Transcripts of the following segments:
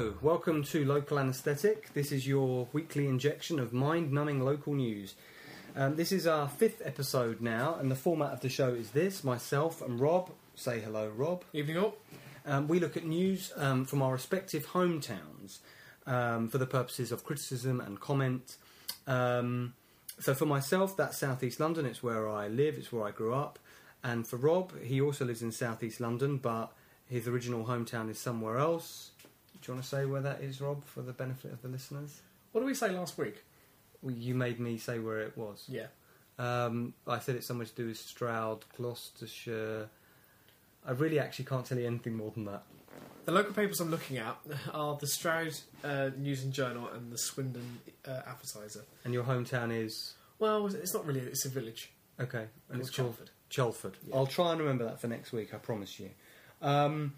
Hello, welcome to Local Anesthetic. This is your weekly injection of mind numbing local news. Um, this is our fifth episode now, and the format of the show is this myself and Rob. Say hello, Rob. Evening all. Um, we look at news um, from our respective hometowns um, for the purposes of criticism and comment. Um, so for myself, that's Southeast London. It's where I live. It's where I grew up. And for Rob, he also lives in Southeast London, but his original hometown is somewhere else. Do you want to say where that is, Rob, for the benefit of the listeners? What did we say last week? Well, you made me say where it was. Yeah. Um, I said it's somewhere to do with Stroud, Gloucestershire. I really actually can't tell you anything more than that. The local papers I'm looking at are the Stroud uh, News and Journal and the Swindon uh, Advertiser. And your hometown is Well, it's not really. It's a village. okay, and it's Chalford. Chalford. Yeah. I'll try and remember that for next week. I promise you. Um,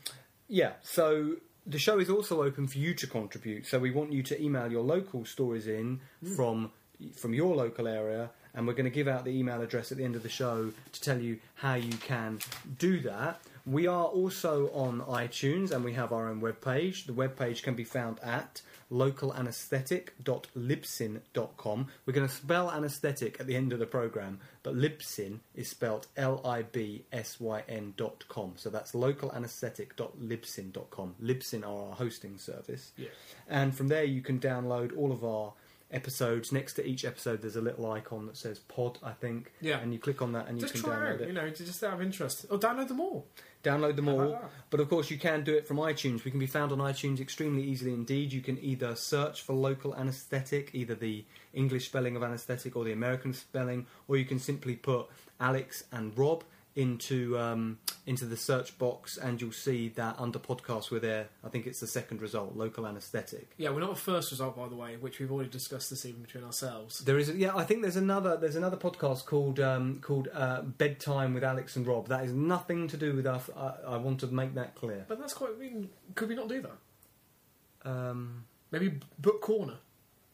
yeah. So the show is also open for you to contribute. So we want you to email your local stories in Mm. from from your local area, and we're going to give out the email address at the end of the show to tell you how you can do that. We are also on iTunes and we have our own webpage. The webpage can be found at localanesthetic.libsyn.com. We're going to spell anaesthetic at the end of the program, but Libsyn is spelled L I B S Y N dot com. So that's localanesthetic.libsyn.com. Libsyn are our hosting service. Yeah. And from there, you can download all of our episodes. Next to each episode, there's a little icon that says pod, I think. Yeah. And you click on that and you Just can try download out, it. you know, to just out of interest. Or download them all. Download them all. But of course, you can do it from iTunes. We can be found on iTunes extremely easily indeed. You can either search for local anaesthetic, either the English spelling of anaesthetic or the American spelling, or you can simply put Alex and Rob into um, into the search box, and you'll see that under podcasts we're there. I think it's the second result, local anaesthetic. Yeah, we're not a first result, by the way, which we've already discussed this evening between ourselves. There is, yeah. I think there's another. There's another podcast called um, called uh, Bedtime with Alex and Rob. That is nothing to do with us. I, I want to make that clear. But that's quite. I mean, could we not do that? Um, Maybe book corner.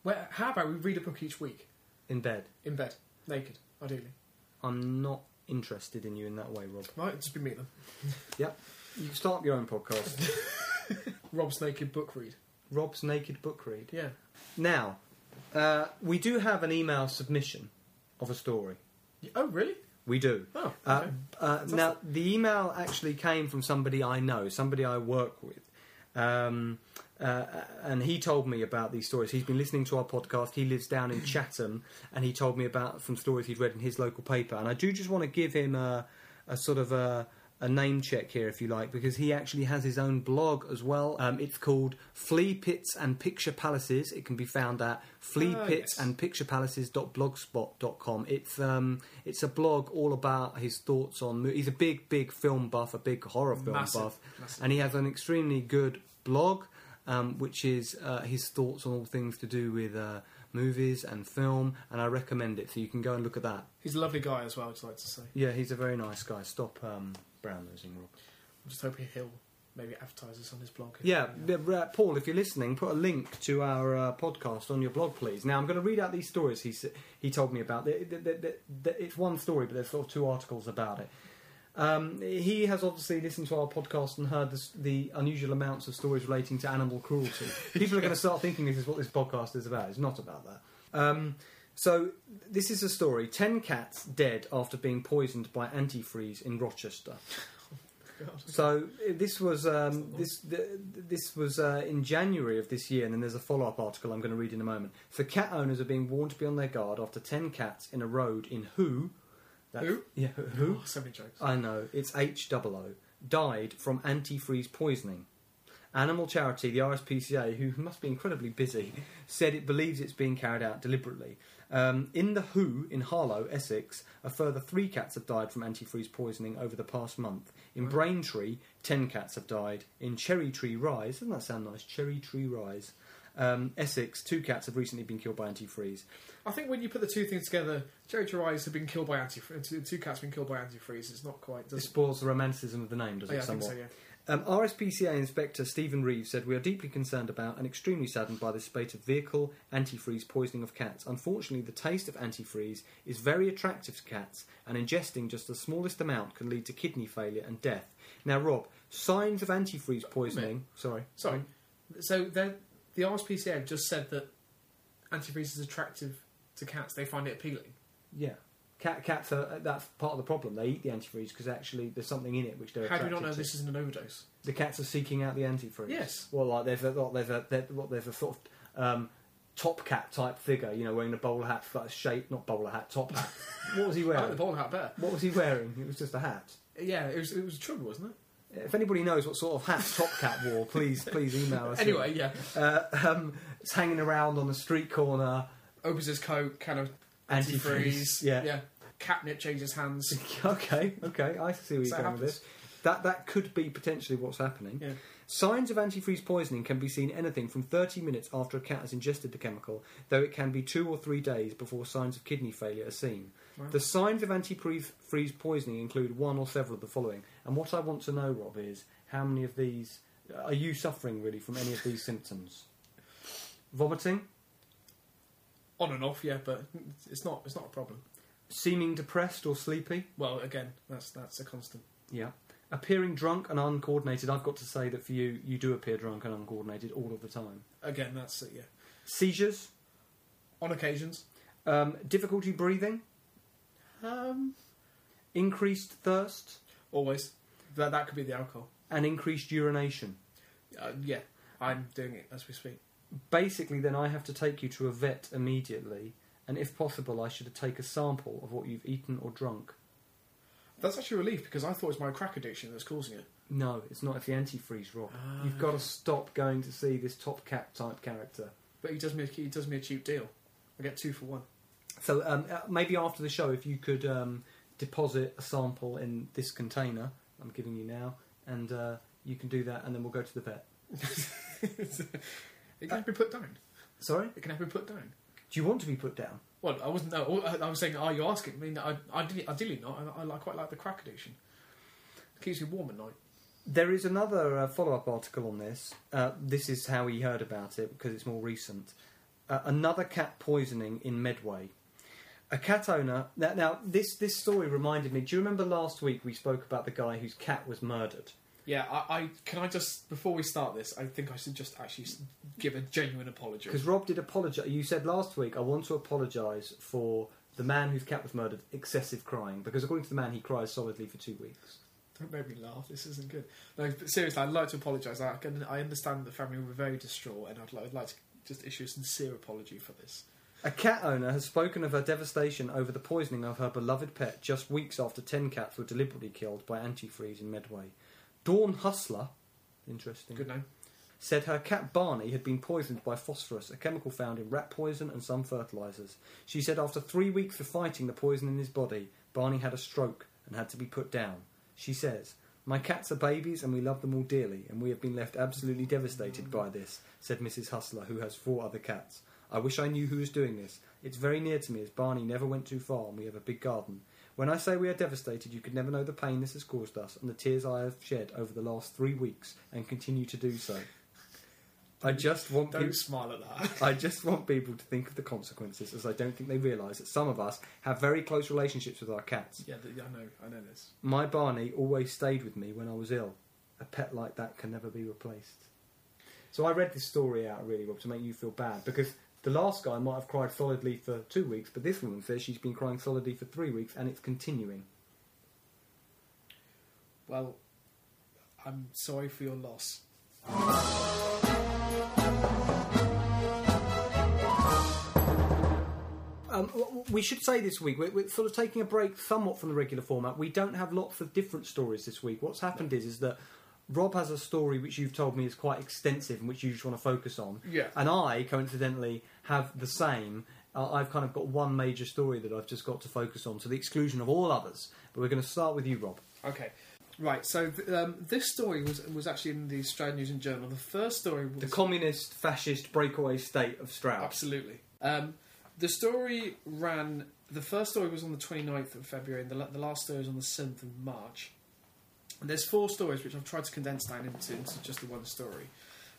Where? How about we read a book each week in bed. in bed, naked, ideally. I'm not interested in you in that way, Rob. Right, just be me then. Yep. You can start your own podcast. Rob's naked book read. Rob's naked book read. Yeah. Now, uh, we do have an email submission of a story. Oh, really? We do. Oh, Uh, okay. uh, now, the email actually came from somebody I know, somebody I work with. Um, uh, and he told me about these stories. He's been listening to our podcast. He lives down in Chatham, and he told me about some stories he'd read in his local paper. And I do just want to give him a, a sort of a, a name check here, if you like, because he actually has his own blog as well. Um, it's called Flea Pits and Picture Palaces. It can be found at Flea Pits yes. and picturepalaces.blogspot.com. It's um, it's a blog all about his thoughts on. mo- He's a big, big film buff, a big horror film Massive, buff, massive. and he has an extremely good blog, um, which is uh, his thoughts on all things to do with uh, movies and film. And I recommend it, so you can go and look at that. He's a lovely guy as well, I'd like to say. Yeah, he's a very nice guy. Stop um, brown nosing, Rob. I'm just hoping he'll maybe advertise us on his blog. Yeah, uh, Paul, if you're listening, put a link to our uh, podcast on your blog, please. Now, I'm going to read out these stories he he told me about. The- the- the- the- It's one story, but there's sort of two articles about it. Um, he has obviously listened to our podcast and heard the, the unusual amounts of stories relating to animal cruelty. People are going to start thinking this is what this podcast is about. It's not about that. Um, so, this is a story 10 cats dead after being poisoned by antifreeze in Rochester. God. So this was um, this th- this was uh, in January of this year, and then there's a follow-up article I'm going to read in a moment. So cat owners are being warned to be on their guard after ten cats in a road in Hoo, that's- Who? Yeah, Who? Oh, so many jokes. I know it's H O O died from antifreeze poisoning. Animal charity, the RSPCA, who must be incredibly busy, said it believes it's being carried out deliberately. Um, in the Who in Harlow, Essex, a further three cats have died from antifreeze poisoning over the past month. In. Braintree, ten cats have died. In Cherry Tree Rise, doesn't that sound nice? Cherry Tree Rise. Um, Essex, two cats have recently been killed by antifreeze. I think when you put the two things together, Cherry Tree Rise have been killed by antifreeze, two, two cats have been killed by antifreeze. It's not quite. It spoils the romanticism of the name, does oh, it yeah, I think somewhat? so. Yeah. Um, RSPCA Inspector Stephen Reeves said, We are deeply concerned about and extremely saddened by this spate of vehicle antifreeze poisoning of cats. Unfortunately, the taste of antifreeze is very attractive to cats, and ingesting just the smallest amount can lead to kidney failure and death. Now, Rob, signs of antifreeze poisoning. Sorry. Sorry. So the the RSPCA have just said that antifreeze is attractive to cats. They find it appealing. Yeah. Cat, cats are that's part of the problem. They eat the antifreeze because actually there's something in it which they're. How do we not know to. this isn't an overdose? The cats are seeking out the antifreeze. Yes. Well, like there's a there's a there's a sort of um, top cat type figure, you know, wearing a bowler hat, like shape, not bowler hat, top hat. what was he I like wearing? the bowler hat better. What was he wearing? It was just a hat. Yeah, it was it was a trouble, wasn't it? If anybody knows what sort of hat Top Cat wore, please please email us. Anyway, yeah. uh, um, it's hanging around on the street corner. Opens his coat, kind of Antifreeze, antifreeze. yeah. yeah. Catnip changes hands. okay, okay, I see where you're going with this. That that could be potentially what's happening. Yeah. Signs of antifreeze poisoning can be seen anything from 30 minutes after a cat has ingested the chemical, though it can be two or three days before signs of kidney failure are seen. Wow. The signs of antifreeze freeze poisoning include one or several of the following. And what I want to know, Rob, is how many of these are you suffering really from any of these symptoms? Vomiting, On and off, yeah, but it's not it's not a problem. seeming depressed or sleepy, Well, again, that's that's a constant. yeah. Appearing drunk and uncoordinated. I've got to say that for you, you do appear drunk and uncoordinated all of the time. Again, that's it, yeah. Seizures, On occasions, um, difficulty breathing, um, increased thirst, always that that could be the alcohol. and increased urination. Uh, yeah, I'm doing it as we speak. Basically, then I have to take you to a vet immediately, and if possible, I should take a sample of what you've eaten or drunk. That's actually a relief because I thought it was my crack addiction that's causing it. No, it's not. It's the antifreeze, Rob. Ah, You've got to stop going to see this top cat type character. But he does me a, he does me a cheap deal. I get two for one. So um, uh, maybe after the show, if you could um, deposit a sample in this container I'm giving you now, and uh, you can do that, and then we'll go to the vet. it can be put down. Sorry, It can have been put down. do you want to be put down? Well, I wasn't. No, I I was saying, are you asking? I mean, I, ideally, ideally not. I, I quite like the crack addiction. It keeps me warm at night. There is another uh, follow-up article on this. Uh, this is how he heard about it because it's more recent. Uh, another cat poisoning in Medway. A cat owner. Now, now, this this story reminded me. Do you remember last week we spoke about the guy whose cat was murdered? Yeah, I, I can I just before we start this, I think I should just actually give a genuine apology. Because Rob did apologise. You said last week, I want to apologise for the man whose cat was murdered, excessive crying. Because according to the man, he cries solidly for two weeks. Don't make me laugh. This isn't good. No, but seriously, I'd like to apologise. I can, I understand the family were very distraught, and I'd, I'd like to just issue a sincere apology for this. A cat owner has spoken of her devastation over the poisoning of her beloved pet just weeks after 10 cats were deliberately killed by antifreeze in Medway. Dawn Hustler, interesting, Good name. said her cat Barney had been poisoned by phosphorus, a chemical found in rat poison and some fertilisers. She said after three weeks of fighting the poison in his body, Barney had a stroke and had to be put down. She says, My cats are babies and we love them all dearly, and we have been left absolutely devastated by this, said Mrs. Hustler, who has four other cats. I wish I knew who was doing this. It's very near to me as Barney never went too far and we have a big garden. When I say we are devastated, you could never know the pain this has caused us and the tears I have shed over the last three weeks and continue to do so. I just want Don't people, smile at that. I just want people to think of the consequences, as I don't think they realise that some of us have very close relationships with our cats. yeah, th- I know. I know this. My Barney always stayed with me when I was ill. A pet like that can never be replaced. So I read this story out really, Rob, to make you feel bad because the last guy might have cried solidly for two weeks, but this woman says she's been crying solidly for three weeks and it's continuing. Well, I'm sorry for your loss. Um, we should say this week we're, we're sort of taking a break somewhat from the regular format. We don't have lots of different stories this week. What's happened is is that Rob has a story which you've told me is quite extensive and which you just want to focus on, Yeah. and I coincidentally have the same. Uh, I've kind of got one major story that I've just got to focus on, to the exclusion of all others. But we're going to start with you, Rob. Okay. Right. So th- um, this story was was actually in the Australian News and Journal. The first story was The communist, fascist breakaway state of Stroud. Absolutely. Um, the story ran. The first story was on the 29th of February, and the, la- the last story was on the 7th of March. And there's four stories which I've tried to condense down into, into just the one story.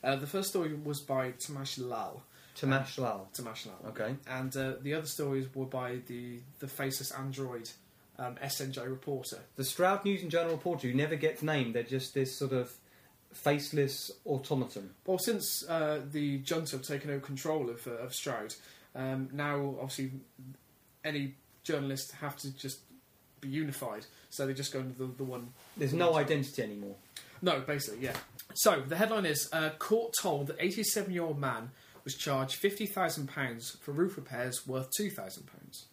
Uh, the first story was by Tamash Lal. Tamash Lal. Tamash Lal. Okay. And uh, the other stories were by the, the faceless android um, SNJ reporter. The Stroud News and Journal reporter who never gets named. They're just this sort of faceless automaton. Well, since uh, the junta have taken over control of, uh, of Stroud, um, now obviously any journalists have to just be unified, so they just go under the, the one. There's no identity anymore. No, basically, yeah. So the headline is: uh, Court told that 87-year-old man was charged fifty thousand pounds for roof repairs worth two thousand pounds.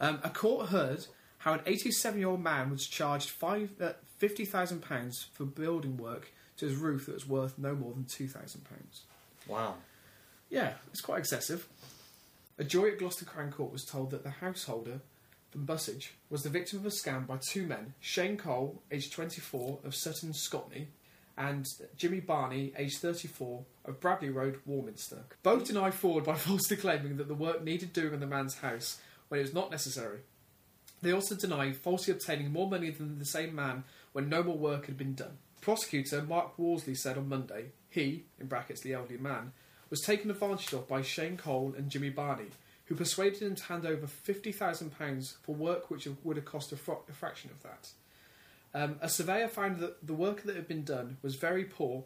Um, a court heard how an 87-year-old man was charged five, uh, fifty thousand pounds for building work to his roof that was worth no more than two thousand pounds. Wow. Yeah, it's quite excessive. A jury at Gloucester Crown Court was told that the householder from Bussage was the victim of a scam by two men, Shane Cole, aged 24, of Sutton, Scotney, and Jimmy Barney, aged 34, of Bradley Road, Warminster. Both denied fraud by falsely claiming that the work needed doing on the man's house when it was not necessary. They also denied falsely obtaining more money than the same man when no more work had been done. Prosecutor Mark Worsley said on Monday he, in brackets the elderly man, was taken advantage of by Shane Cole and Jimmy Barney, who persuaded him to hand over £50,000 for work which would have cost a, fr- a fraction of that. Um, a surveyor found that the work that had been done was very poor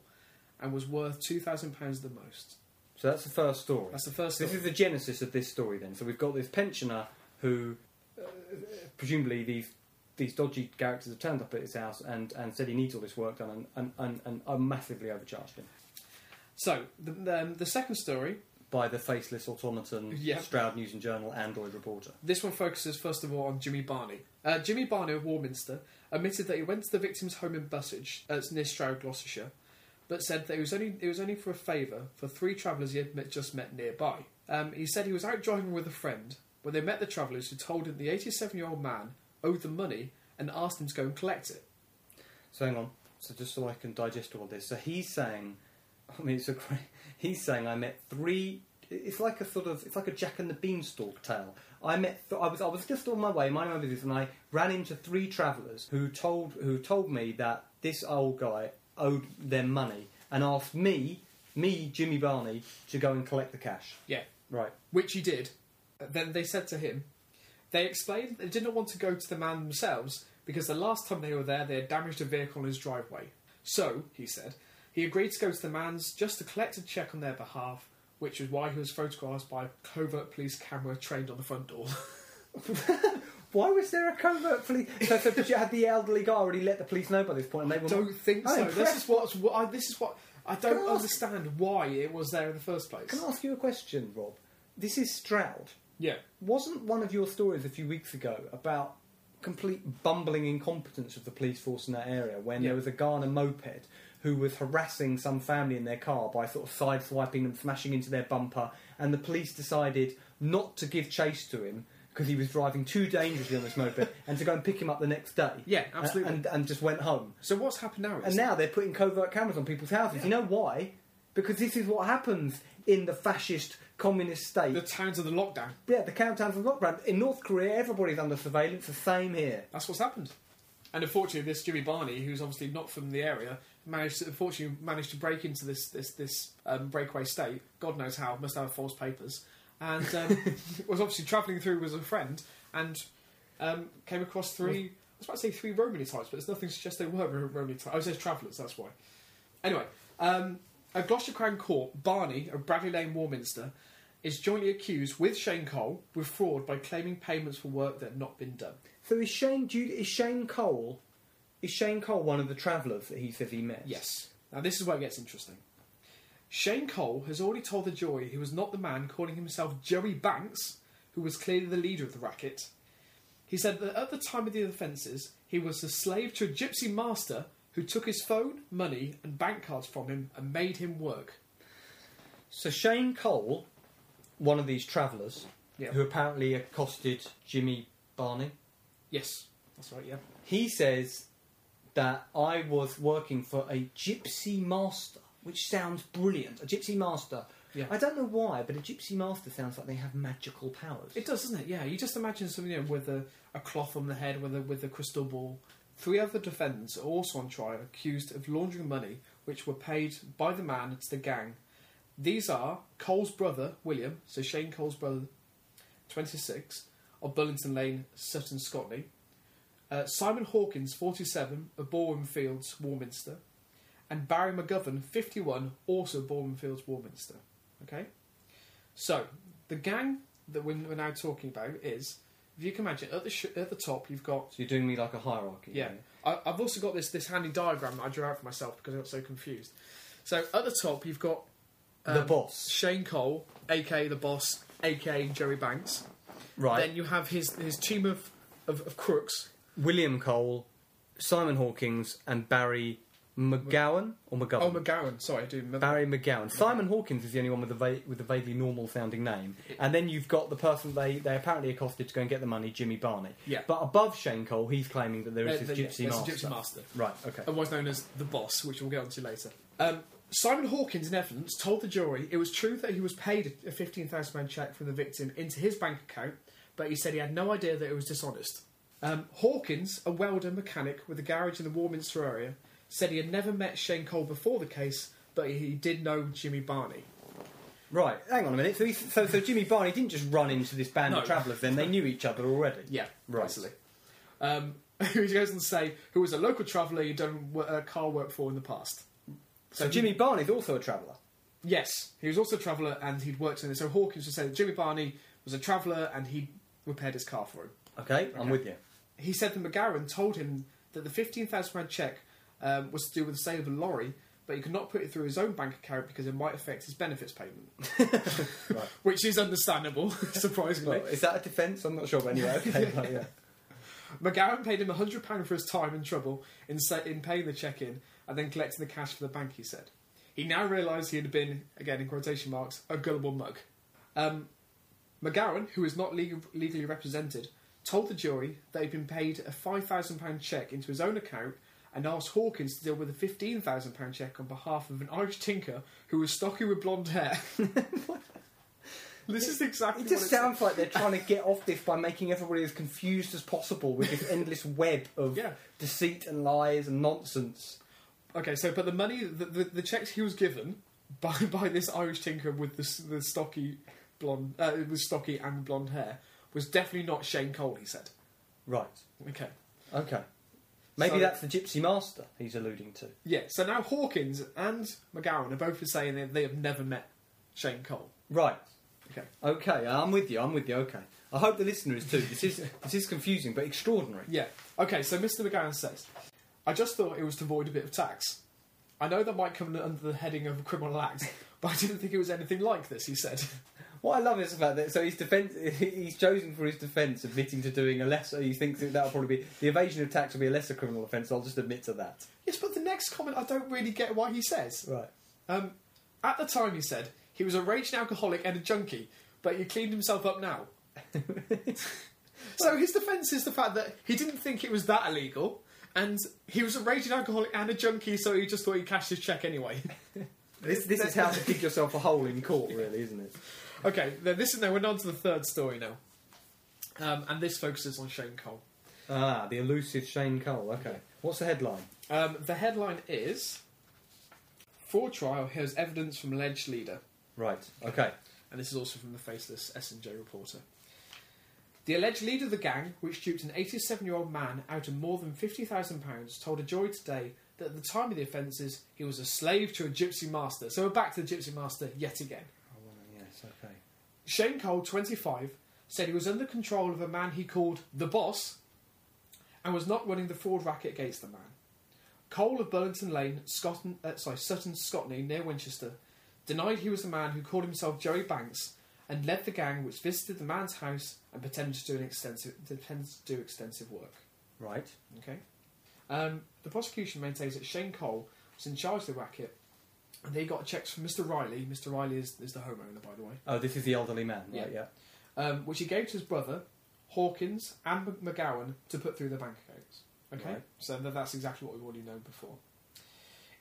and was worth £2,000 the most. So that's the first story. That's the first This is the genesis of this story then. So we've got this pensioner who, uh, presumably these these dodgy characters have turned up at his house and, and said he needs all this work done and, and, and, and I massively overcharged him So, the, um, the second story, by the faceless automaton Yeah. Stroud News and Journal Android reporter. this one focuses first of all on Jimmy Barney. Uh, Jimmy Barney of Warminster admitted that he went to the victim's home in Bussage, uh, near Stroud, Gloucestershire, but said that it was only it was only for a favour for three travellers he had met, just met nearby. Um, he said he was out driving with a friend when they met the travellers who told him the 87 year old man owed them money and asked him to go and collect it. So hang on. So just so I can digest all this. So he's saying, I mean, it's a great. He's saying I met three. It's like a sort of. It's like a Jack and the Beanstalk tale. I met. Th- I was. I was just on my way, minding my business, and I ran into three travellers who told who told me that this old guy owed them money and asked me, me Jimmy Barney, to go and collect the cash. Yeah, Right. which he did. Then they said to him, they explained they did not want to go to the man themselves because the last time they were there they had damaged a vehicle on his driveway. So, he said, he agreed to go to the man's just to collect a check on their behalf, which is why he was photographed by a covert police camera trained on the front door. Why was there a covert police? So, so but you had the elderly guy already let the police know by this point, and they I were. don't think I'm so. This is what's what I, this is what I Can I don't ask- understand why it was there in the first place. Can I ask you a question, Rob? This is Stroud. Yeah, Wasn't one of your stories a few weeks ago about complete bumbling incompetence of the police force in that area when Yeah. there was a guy on a moped who was harassing some family in their car by sort of sideswiping them, smashing into their bumper, and the police decided not to give chase to him because he was driving too dangerously on this moped and to go and pick him up the next day. Yeah, absolutely. And, and just went home. So what's happened now is And now they're putting covert cameras on people's houses. You know why? Because this is what happens in the fascist communist state. the towns of the lockdown. Yeah, the countdowns of the lockdown. In North Korea, everybody's under surveillance. The same here. That's what's happened. And unfortunately, this Jimmy Barney, who's obviously not from the area, managed to, unfortunately managed to break into this this this um, breakaway state. God knows how. Must have false papers, and um, was obviously travelling through with a friend and um, came across three. I was about to say three Romany types, but there's nothing to suggest they were Romany types. I was just travellers. That's why. Anyway, um, at Gloucester Crown Court, Barney of Bradley Lane, Warminster, is jointly accused with Shane Cole with fraud by claiming payments for work that had not been done. So is Shane? Do you, is Shane Cole? Is Shane Cole one of the travellers that he says he met? Yes. Now this is where it gets interesting. Shane Cole has already told the jury he was not the man calling himself Joey Banks, who was clearly the leader of the racket. He said that at the time of the offences, he was a slave to a gypsy master who took his phone, money, and bank cards from him and made him work. So Shane Cole, one of these travellers, Yeah. who apparently accosted Jimmy Barney, Yes, that's right. Yeah. he says that I was working for a gypsy master, which sounds brilliant. A gypsy master. Yeah. I don't know why, but a gypsy master sounds like they have magical powers. It does, doesn't it? Yeah. You just imagine something you know, with a, a cloth on the head, with a with a crystal ball. Three other defendants are also on trial, accused of laundering money, which were paid by the man to the gang. These are Cole's brother William, so Shane Cole's brother, twenty six, of Burlington Lane, Sutton, Scotney. Uh, Simon Hawkins, forty seven, of Boreham Fields, Warminster, and Barry McGovern, 51, also Bournemouth Warminster. Okay? So, the gang that we're now talking about is, if you can imagine, at the, sh- at the top you've got. So you're doing me like a hierarchy. Yeah. I, I've also got this, this handy diagram that I drew out for myself because I got so confused. So, at the top you've got. the um, boss. Shane Cole, aka the boss, aka Jerry Banks. Right. Then you have his, his team of, of, of crooks. William Cole, Simon Hawkins, and Barry McGowan or McGovern. Oh, McGowan. Sorry, I do. remember. Barry McGowan. Simon Hawkins is the only one with a va- with a vaguely normal sounding name, and then you've got the person they, they apparently accosted to go and get the money, Jimmy Barney. Yeah. But above Shane Cole, he's claiming that there is this the- gypsy yeah, master. gypsy master. Right. Okay. otherwise known as the boss, which we'll get onto later. Um, Simon Hawkins, in evidence, told the jury it was true that he was paid a £15,000 cheque from the victim into his bank account, but he said he had no idea that it was dishonest. Um, Hawkins, a welder mechanic with a garage in the Warminster area, said he had never met Shane Cole before the case, but he did know Jimmy Barney. Right. Hang on a minute. So, he's, so so Jimmy Barney didn't just run into this band No. of travellers. Then they knew each other already. Yeah, Right. basically. Um, he goes on to say, who was a local traveller he'd done wo- uh, car work for in the past. So Jimmy Barney's also a traveller. Yes, he was also a traveller and he'd worked in it. So Hawkins would say that Jimmy Barney was a traveller and he repaired his car for him. Okay, I'm with you. He said that McGowan told him that the £15,000 cheque um, was to do with the sale of a lorry, but he could not put it through his own bank account because it might affect his benefits payment. Right. Which is understandable, surprisingly. Well, is that a defence? I'm not sure, anyway, okay. but yeah. McGowan paid him £100 for his time and trouble in, sa- in paying the cheque in and then collecting the cash for the bank, he said. He now realised he had been, again in quotation marks, a gullible mug. Um, McGowan, who is not legal, legally represented, told the jury that he'd been paid a £5,000 cheque into his own account and asked Hawkins to deal with a £15,000 cheque on behalf of an Irish tinker who was stocky with blonde hair. this is exactly It what just it sounds like they're trying to get off this by making everybody as confused as possible with this endless web of Yeah. deceit and lies and nonsense. Okay, so but the money, the, the, the checks he was given by by this Irish tinker with the, the stocky blonde, uh, with stocky and blonde hair, was definitely not Shane Cole. He said. Right. Okay. Okay. Maybe So- that's the Gypsy Master he's alluding to. Yeah. So now Hawkins and McGowan are both saying that they have never met Shane Cole. Right. Okay. Okay, I'm with you. I'm with you. Okay. I hope the listener is too. This is this is confusing but extraordinary. Yeah. Okay. So Mr. McGowan says, "I just thought it was to avoid a bit of tax. I know that might come under the heading of a criminal act, but I didn't think it was anything like this." He said. What I love is the fact that so his defense he's chosen for his defence admitting to doing a lesser. He thinks that that'll probably be the evasion of tax will be a lesser criminal offence. I'll just admit to that. yes, but the next comment I don't really get why he says. Right. Um, at the time, he said he was a raging alcoholic and a junkie, but he cleaned himself up now. so his defence is the fact that he didn't think it was that illegal, and he was a raging alcoholic and a junkie, so he just thought he cashed his check anyway. This this is how to dig yourself a hole in court, really, isn't it? Okay, then this is now we're on to the third story now, um, and this focuses on Shane Cole. Ah, the elusive Shane Cole. Okay. What's the headline? Um, the headline is: For trial, here's evidence from alleged leader. Right. Okay. and this is also from the faceless S&J reporter. The alleged leader of the gang, which duped an 87-year-old man out of more than £50,000, told a jury today that at the time of the offences, he was a slave to a gypsy master. So we're back to the gypsy master yet again. Oh, well, yes. Okay. Shane Cole, 25, said he was under control of a man he called the boss and was not running the fraud racket against the man. Cole of Burlington Lane, Scotton, uh, sorry, Sutton, Scotney, near Winchester, denied he was the man who called himself Joey Banks and led the gang which visited the man's house and pretended to do an extensive pretended to do extensive work. Right. Okay. Um, the prosecution maintains that Shane Cole was in charge of the racket, and they got checks from Mr. Riley. Mr. Riley is, is the homeowner, by the way. Oh, this is the elderly man. Right. Yeah. Yeah. um, which he gave to his brother, Hawkins, and McGowan to put through their bank accounts. Okay, Right. so that, that's exactly what we've already known before.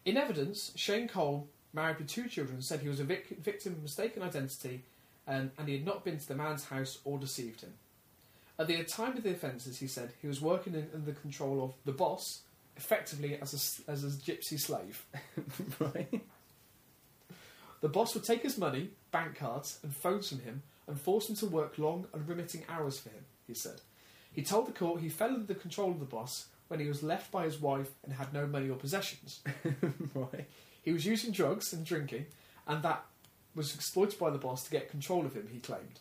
In evidence, Shane Cole, married with two children, said he was a vic- victim of mistaken identity and, and he had not been to the man's house or deceived him. At the time of the offences, he said he was working in, under the control of the boss, effectively as a, s- as a gypsy slave. right. The boss would take his money, bank cards, and phones from him and force him to work long, unremitting hours for him, he said. He told the court he fell under the control of the boss, when he was left by his wife and had no money or possessions. right. He was using drugs and drinking, and that was exploited by the boss to get control of him, he claimed.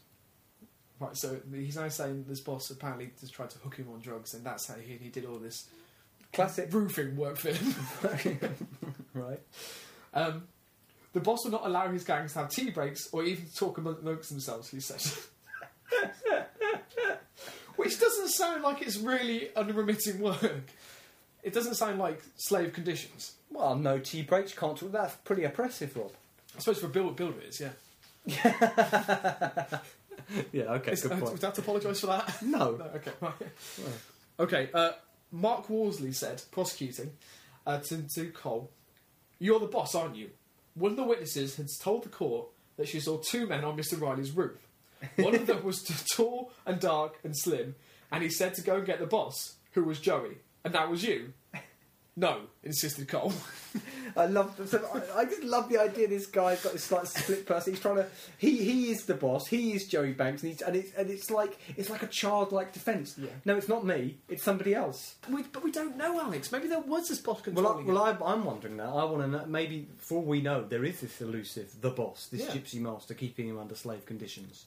Right, so he's now saying this boss apparently just tried to hook him on drugs, and that's how he, he did all this Classic. roofing work for him. right. Um, the boss will not allow his gangs to have tea breaks or even talk amongst themselves, he says. Which doesn't sound like it's really unremitting work. It doesn't sound like slave conditions. Well, no tea breaks, can't talk. That's pretty oppressive, Rob. I suppose for a builder, builder it is, yeah. Yeah, okay, Is- good uh, point. Would I have to apologise for that? No. No, okay, right. Okay, uh, Mark Worsley said, prosecuting, uh, to, to Cole, You're the boss, aren't you? One of the witnesses had told the court that she saw two men on Mr. Riley's roof. One of them was tall and dark and slim, and he said to go and get the boss, who was Joey. And that was you? No, insisted Cole. I love. So I, I just love the idea. This guy's got this like split person. He's trying to. He he is the boss. He is Joey Banks, and, he's, and it's and it's like it's like a childlike defence. Yeah. No, it's not me. It's somebody else. We, but we don't know, Alex. Maybe there was this boss Well, I, controlling well, it. I, I'm wondering now. I want to know. Maybe for all we know, there is this elusive, the boss, this Yeah. gypsy master, keeping him under slave conditions.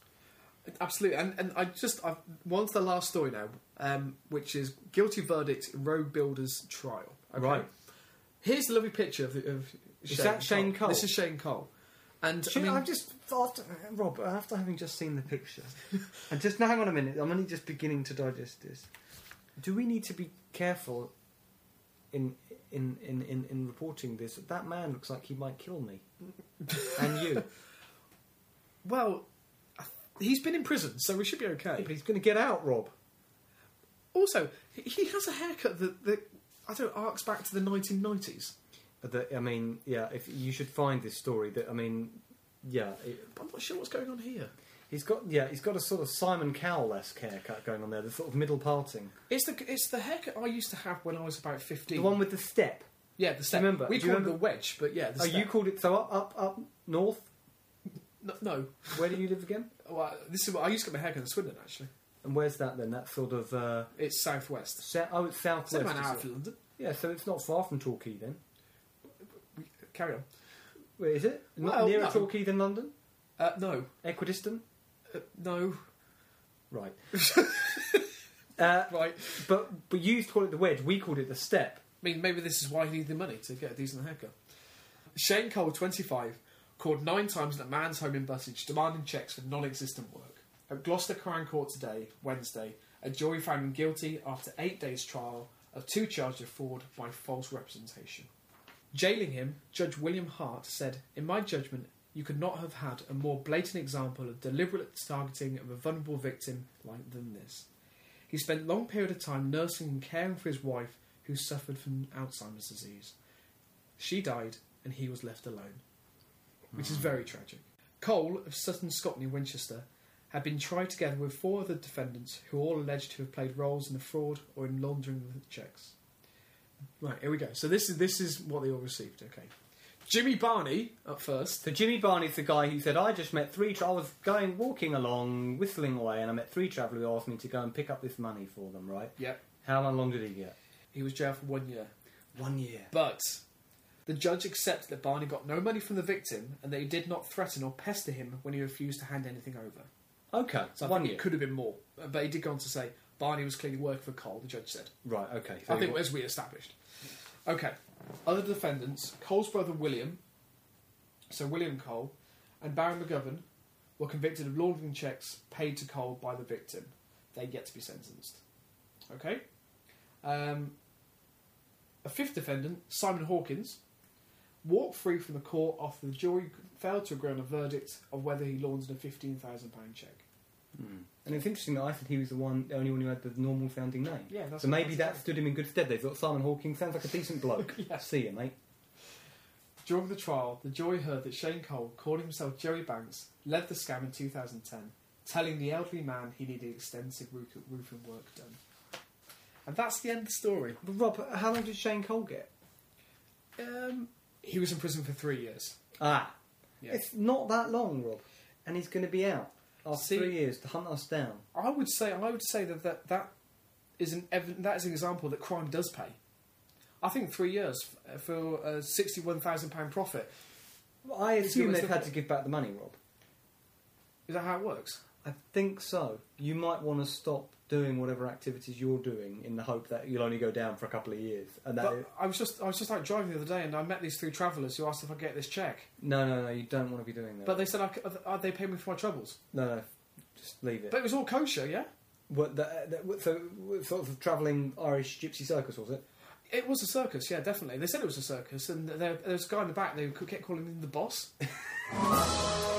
Absolutely, and and I just I've, one's the last story now, um, which is guilty verdict road builders trial. Okay? Right. Here's a lovely picture of, of Is that Shane Cole? This is Shane Cole, and I mean, I've just after, Rob, after having just seen the picture, and just now, hang on a minute. I'm only just beginning to digest this. Do we need to be careful in in in in, in reporting this? That man looks like he might kill me, and you. well, he's been in prison, so we should be okay. But he's going to get out, Rob. Also, he- he has a haircut that, that I don't know, arcs back to the 1990s. But uh, the, I mean, yeah. If you should find this story, that I mean, yeah. It, But I'm not sure what's going on here. he's got yeah. He's got a sort of Simon Cowell-esque haircut going on there. The sort of middle parting. It's the it's the haircut I used to have when I was about 15. The one with the step. yeah, the step. remember- We do you called it the remember- wedge, but yeah, the Oh, step. you called it so up up up north. no, no. Where do you live again? Well, this is what I used to get my haircut in Swindon. Actually, And where's that then? That sort of uh, it's southwest. sa- oh, it's It's about an hour from? London. Yeah, so it's not far from Torquay then. Carry on. Where is it? Not Well, nearer no. Torquay than London. Uh, no, Equidistant. uh, no. Right. uh, Right. but but you used to call it the wedge. We called it the step. I mean, maybe this is why he needed the money to get a decent haircut. Shane Cole, 25, called nine times at a man's home in Bussage demanding checks for non existent work. At Gloucester Crown Court today, Wednesday, a jury found him guilty after eight days' trial of two charges of fraud by false representation. Jailing him, Judge William Hart said, In my judgment, you could not have had a more blatant example of deliberate targeting of a vulnerable victim like than this. He spent a long period of time nursing and caring for his wife, who suffered from Alzheimer's disease. She died, and he was left alone, which is hmm. very tragic. Cole of Sutton, Scotney, Winchester, had been tried together with four other defendants who all alleged to have played roles in the fraud or in laundering the checks. Right, here we go. So this is this is what they all received. Okay, Jimmy Barney at first. So Jimmy Barney's the guy who said, "I just met three. Tra- I was going walking along, whistling away, and I met three travellers who asked me to go and pick up this money for them. Right? Yep, How long did he get? he was jailed for one year. One year. But the judge accepted that Barney got no money from the victim and that he did not threaten or pester him when he refused to hand anything over. Okay, So one it could have been more. But he did go on to say Barney was clearly working for Cole, the judge said. Right. Okay. I think as we established. Okay. Other defendants, Cole's brother William, so William Cole, and Baron McGovern were convicted of laundering checks paid to Cole by the victim. They're yet to be sentenced. Okay? Um, a fifth defendant, Simon Hawkins, walked free from the court after the jury failed to agree on a verdict of whether he laundered a £15,000 check. Hmm. And it's interesting that I said he was the one, the only one who had the normal sounding name. Yeah, that's So maybe that's that stood him in good stead. They thought Simon Hawking sounds like a decent bloke. Yeah. See you, mate. During the trial, the jury heard that Shane Cole, calling himself Jerry Banks, led the scam in 2010, telling the elderly man he needed extensive roof- roofing work done. And that's the end of the story. But Rob, how long did Shane Cole get? Um, he was in prison for three years. Ah, Yeah. it's not that long, Rob, and he's going to be out after See- three years to hunt us down. I would say I would say that that, that is an ev- that is an example that crime does pay. I think three years f- uh, for a sixty-one thousand pound profit. I It's assume they've had to give back the money, Rob. Is that how it works? I think so. You might want to stop doing whatever activities you're doing in the hope that you'll only go down for a couple of years. And that But I was just I was just like driving the other day, and I met these three travellers who asked if I get this check, no, no, no, you don't want to be doing that. but they said I uh, they paid me for my troubles. no, no, just leave it. But it was all kosher, yeah. what, the, the, so, sort of travelling Irish gypsy circus was it? It was a circus, yeah, definitely. They said it was a circus, and there, there was a guy in the back. They kept calling him the boss.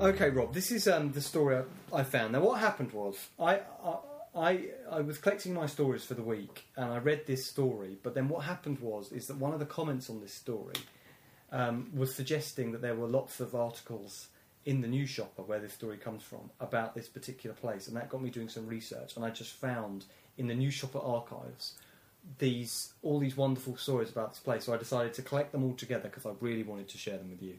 Okay, Rob. This is um, the story I, found. Now, what happened was I, I I I was collecting my stories for the week, and I read this story. But then what happened was is that one of the comments on this story um, was suggesting that there were lots of articles in the news shopper where this story comes from about this particular place, and that got me doing some research. And I just found in the news shopper archives these all these wonderful stories about this place. So I decided to collect them all together because I really wanted to share them with you.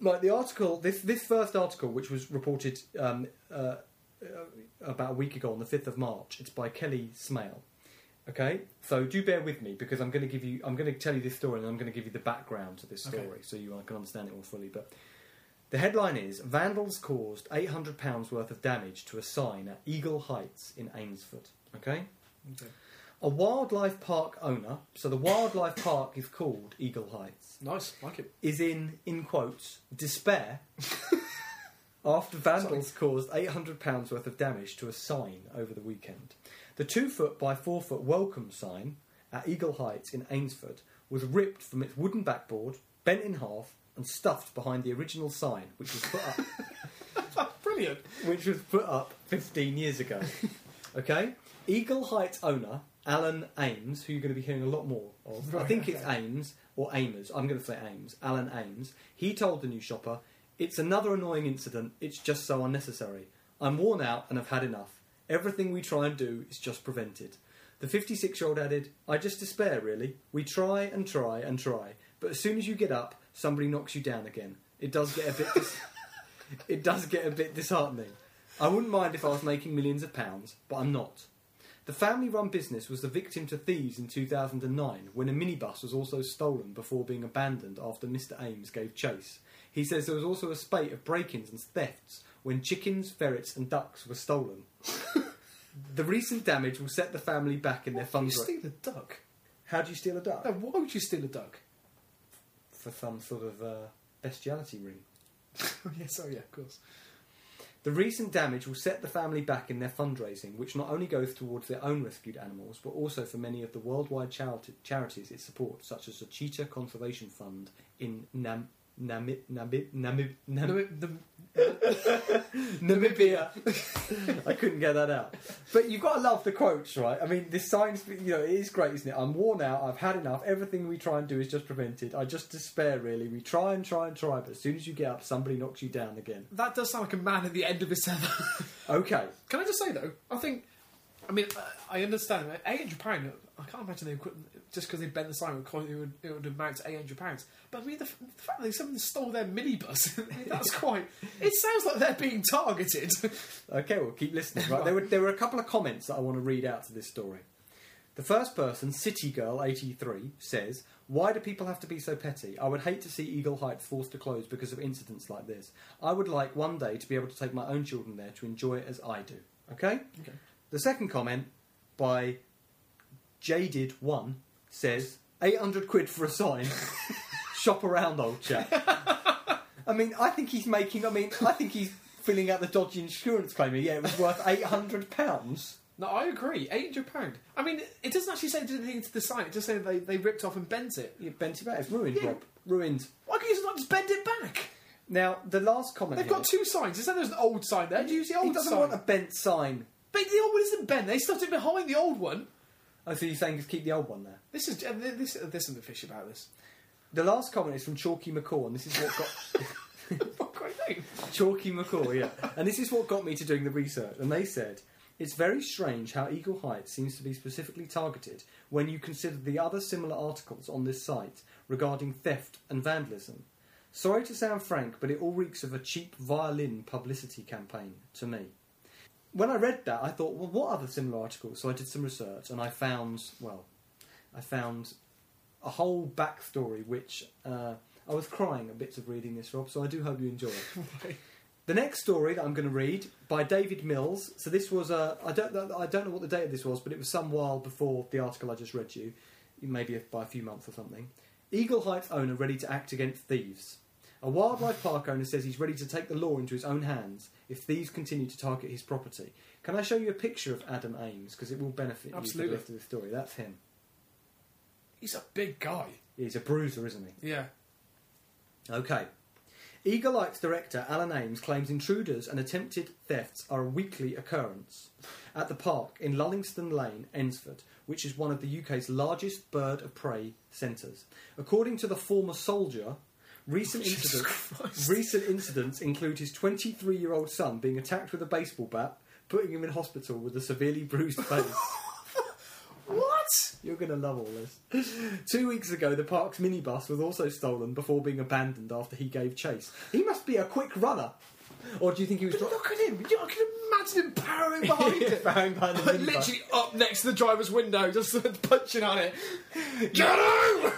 Like the article, this this first article, which was reported um, uh, uh, about a week ago on the fifth of March, it's by Kelly Smale. Okay, so do bear with me because I'm going to give you, I'm going to tell you this story and I'm going to give you the background to this Okay. story so you can understand it more fully. But the headline is: Vandals caused 800 pounds worth of damage to a sign at Eagle Heights in Eynsford. Okay, Okay. A wildlife park owner. So the wildlife park is called Eagle Heights Nice, like it. is in in quotes despair after vandals caused eight hundred pounds worth of damage to a sign over the weekend. The two foot by four foot welcome sign at Eagle Heights in Eynsford was ripped from its wooden backboard, bent in half, and stuffed behind the original sign, which was put up Brilliant. which was put up 15 years ago. Okay? Eagle Heights owner Alan Ames, who you're going to be hearing a lot more of. I Right, think it's. Ames or Amers. I'm going to say Ames. Alan Ames. He told the new shopper, "It's another annoying incident. It's just so unnecessary. I'm worn out and I've had enough. Everything we try and do is just prevented." The 56-year-old added, "I just despair. Really. We try and try and try, but as soon as you get up, somebody knocks you down again. It does get a bit." Dis- it does get a bit disheartening. I wouldn't mind if I was making millions of pounds, but I'm not. The family run business was the victim to thieves in 2009 when a minibus was also stolen before being abandoned after Mr. Ames gave chase. He says there was also a spate of break ins and thefts when chickens, ferrets, and ducks were stolen. the recent damage will set the family back in their Why would you steal a duck? How do you steal a duck? No, why would you steal a duck? For some sort of uh, bestiality ring. yes, oh yeah, of course. The recent damage will set the family back in their fundraising, which not only goes towards their own rescued animals, but also for many of the worldwide charity- charities it supports, such as the Cheetah Conservation Fund in Nam- Nami- Nami- Nami- Nam- No, it- the, Namibia. I couldn't get that out. But you've got to love the quotes, right? I mean, this science, you know, it is great, isn't it? I'm worn out. I've had enough. Everything we try and do is just prevented. I just despair, really. We try and try and try, but as soon as you get up, somebody knocks you down again. that does sound like a man at the end of his tether. Okay. Can I just say though? I think, I mean, I understand. Eight hundred pound. I can't imagine they could just because they bent the sign it would, it would amount to eight hundred pounds. But I mean, the, the fact that someone stole their minibus, I mean, that's quite. It sounds like they're being targeted. Okay, well, keep listening. Right, there were there were a couple of comments that I want to read out to this story. The first person, City Girl eighty three, says, "Why do people have to be so petty? I would hate to see Eagle Heights forced to close because of incidents like this. I would like one day to be able to take my own children there to enjoy it as I do." Okay. Okay. The second comment by Jaded One says, 800 quid for a sign. Shop around, old chap." I mean, I think he's making. I mean, I think he's filling out the dodgy insurance claim. Yeah, it was worth eight hundred pounds. no, I agree. Eight hundred pound. I mean, it doesn't actually say anything to the sign. It just says they, they ripped off and bent it. You bent it back. It's ruined, Yeah. Rob. Ruined. Why can't you just not just bend it back? Now, the last comment. They've here- got two signs. It said there's an old sign there. Do you use the old He doesn't sign? want a bent sign. But the old one isn't bent. They stuffed it behind the old one. Oh, so you're saying just keep the old one there? This is uh, this. Uh, there's something fishy about this. The last comment is from Chalky McCaw, and this is what got What great name. Chalky McCaw, yeah. And this is what got me to doing the research. And they said, it's very strange how Eagle Heights seems to be specifically targeted when you consider the other similar articles on this site regarding theft and vandalism. Sorry to sound frank, but it all reeks of a cheap violin publicity campaign to me. When I read that, I thought, well, what other similar articles? So I did some research and I found, well, I found a whole backstory which uh, I was crying at bits of reading this, Rob, so I do hope you enjoy it. The next story that I'm going to read by David Mills. So this was a I don't I don't know what the date of this was, but it was some while before the article I just read you, maybe by a few months or something. Eagle Heights owner ready to act against thieves. A wildlife park owner says he's ready to take the law into his own hands if thieves continue to target his property. Can I show you a picture of Adam Ames because it will benefit you for Absolutely. the rest of the story? That's him. He's a big guy. He's a bruiser, isn't he? Yeah. Okay. Eagle Heights' director Alan Ames claims intruders and attempted thefts are a weekly occurrence at the park in Lullingstone Lane, Eynsford, which is one of the UK's largest bird of prey centres. According to the former soldier, recent incidents, recent incidents include his 23-year-old son being attacked with a baseball bat, putting him in hospital with a severely bruised face. What? You're going to love all this. Two weeks ago, the park's minibus was also stolen before being abandoned after he gave chase. He must be a quick runner. Or do you think he was But look at him. I can imagine him powering behind it. Bang behind the Like, minibus. literally up next to the driver's window, just punching on it. Get out!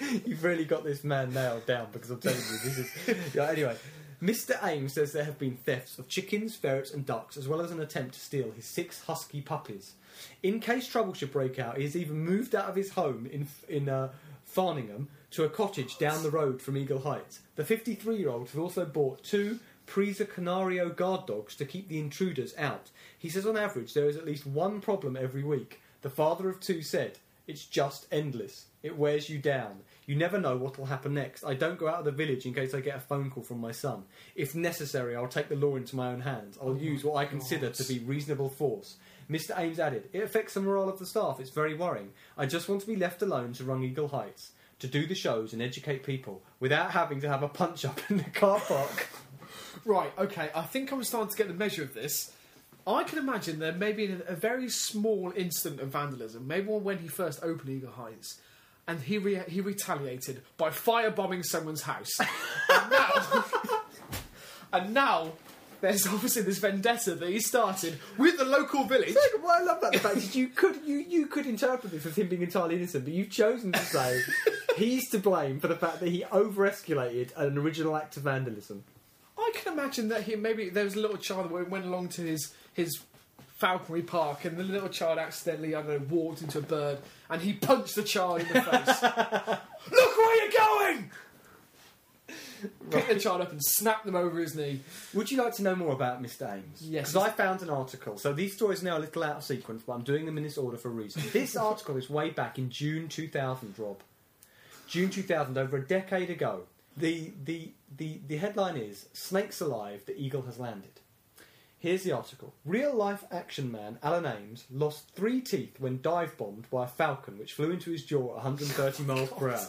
You've really got this man nailed down because I'm telling you, this is. Yeah, anyway, Mr. Ames says there have been thefts of chickens, ferrets, and ducks, as well as an attempt to steal his six husky puppies. In case trouble should break out, he has even moved out of his home in in uh, Farningham to a cottage down the road from Eagle Heights. The 53 year old has also bought two Presa Canario guard dogs to keep the intruders out. He says on average there is at least one problem every week. The father of two said, It's just endless. It wears you down. You never know what will happen next. I don't go out of the village in case I get a phone call from my son. If necessary, I'll take the law into my own hands. I'll oh use what I consider God. to be reasonable force. Mr. Ames added, It affects the morale of the staff. It's very worrying. I just want to be left alone to run Eagle Heights, to do the shows and educate people without having to have a punch up in the car park. Right, okay, I think I'm starting to get the measure of this. I can imagine there may be a, a very small incident of vandalism, maybe one when he first opened Eagle Heights, and he re- he retaliated by firebombing someone's house. and now, and now there's obviously this vendetta that he started with the local village. What I love about the fact is you could you, you could interpret this as him being entirely innocent, but you've chosen to say he's to blame for the fact that he over escalated an original act of vandalism. Imagine that he maybe there was a little child that went along to his his falconry park, and the little child accidentally I don't know walked into a bird, and he punched the child in the face. Look where you're going! Picked the child up and snapped them over his knee. Would you like to know more about Mr. Ames? Yes. Because I found an article. So these stories are now a little out of sequence, but I'm doing them in this order for a reason. This article is way back in June 2000, Rob. June 2000, over a decade ago. The, the, the, the headline is Snakes Alive, the Eagle has landed. Here's the article. Real life action man Alan Ames lost three teeth when dive bombed by a falcon which flew into his jaw at 130 miles per hour.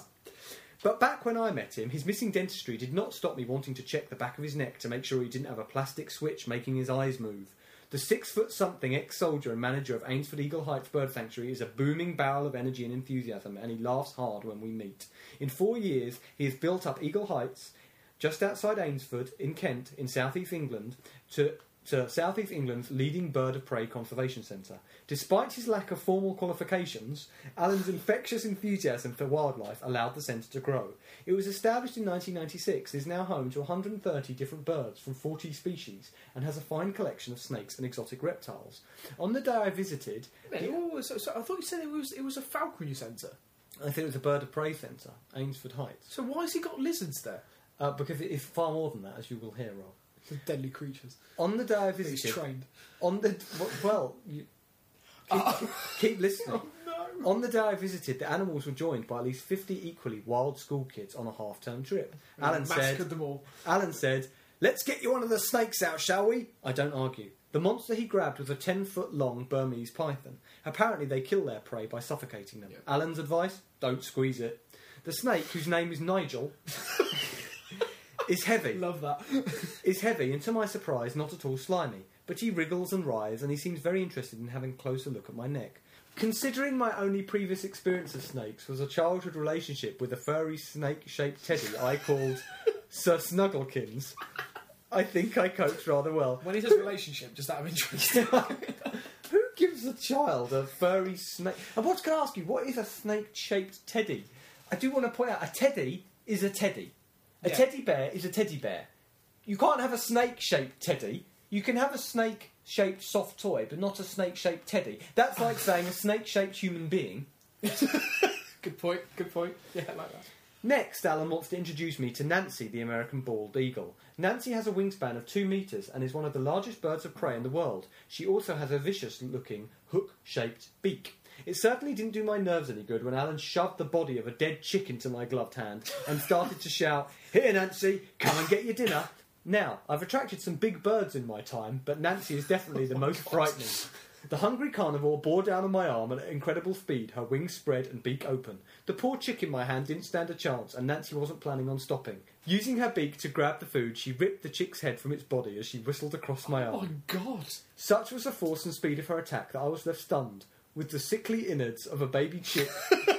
But back when I met him, his missing dentistry did not stop me wanting to check the back of his neck to make sure he didn't have a plastic switch making his eyes move. The six foot something ex soldier and manager of Eynsford Eagle Heights Bird Sanctuary is a booming barrel of energy and enthusiasm, and he laughs hard when we meet. In four years, he has built up Eagle Heights, just outside Eynsford, in Kent, in southeast England, to to Southeast England's leading bird of prey conservation centre. Despite his lack of formal qualifications, Alan's infectious enthusiasm for wildlife allowed the centre to grow. It was established in 1996, is now home to 130 different birds from 40 species, and has a fine collection of snakes and exotic reptiles. On the day I visited, Wait, oh, so, so I thought you said it was it was a falconry centre. I think it was a bird of prey centre, Eynsford Heights, So why has he got lizards there? uh, because it is far more than that, as you will hear, Rob. Deadly creatures. On the day I He's visited, trained. on the well, you, keep, oh, keep listening. no. On the day I visited, the animals were joined by at least 50 equally wild school kids on a half term trip. Mm, Alan massacred said, them all. Alan said, Let's get you one of the snakes out, shall we? I don't argue. The monster he grabbed was a 10 foot long Burmese python. Apparently, they kill their prey by suffocating them. Yeah. Alan's advice don't squeeze it. The snake, whose name is Nigel, is heavy. Love that. is heavy and to my surprise not at all slimy, but he wriggles and writhes and he seems very interested in having a closer look at my neck. Considering my only previous experience of snakes was a childhood relationship with a furry snake-shaped teddy I called Sir Snugglekins, I think I coped rather well. When he says relationship, just out of interest. Who gives a child a furry snake? And what can I ask you? What is a snake-shaped teddy? I do want to point out a teddy is a teddy. A Yeah. teddy bear is a teddy bear. You can't have a snake-shaped teddy. You can have a snake-shaped soft toy, but not a snake-shaped teddy. That's like saying a snake-shaped human being. good point. Good point. Yeah, I like that. Next, Alan wants to introduce me to Nancy, the American bald eagle. Nancy has a wingspan of two metres and is one of the largest birds of prey in the world. She also has a vicious looking, hook shaped beak. It certainly didn't do my nerves any good when Alan shoved the body of a dead chick into my gloved hand and started to shout, Here, Nancy, come and get your dinner. Now, I've attracted some big birds in my time, but Nancy is definitely the most frightening. The hungry carnivore bore down on my arm at incredible speed, her wings spread and beak open. The poor chick in my hand didn't stand a chance, and Nancy wasn't planning on stopping. Using her beak to grab the food, she ripped the chick's head from its body as she whistled across my Oh arm. my god. Such was the force and speed of her attack that I was left stunned, with the sickly innards of a baby chick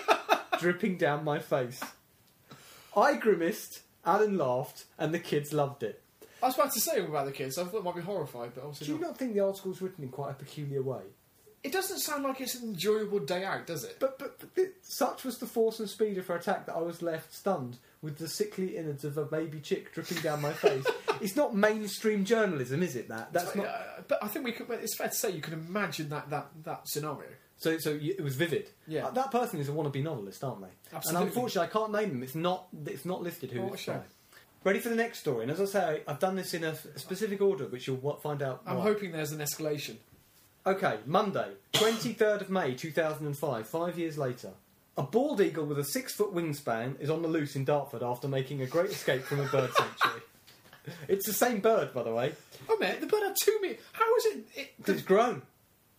dripping down my face. I grimaced, Alan laughed, and the kids loved it. I was about to say about the kids. I thought it might be horrified, but Do obviously you not. not think the article's written in quite a peculiar way? It doesn't sound like it's an enjoyable day out, does it? But, but, but such was the force and speed of her attack that I was left stunned with the sickly innards of a baby chick dripping down my face. it's not mainstream journalism, is it? That that's not. uh, but I think we could. It's fair to say you can imagine that that that scenario. So, so it was vivid. Yeah. Uh, that person is a wannabe novelist, aren't they? Absolutely. And unfortunately, I can't name them. It's not. It's not listed who Oh, it's. Ready for the next story? And as I say, I've done this in a, specific order, which you'll find out. I'm why. hoping there's an escalation. Okay, Monday, 23rd of May 2005, five years later. A bald eagle with a six foot wingspan is on the loose in Dartford after making a great escape from a bird sanctuary. It's the same bird, by the way. Oh man, the bird had two meters. How is it? it It's grown.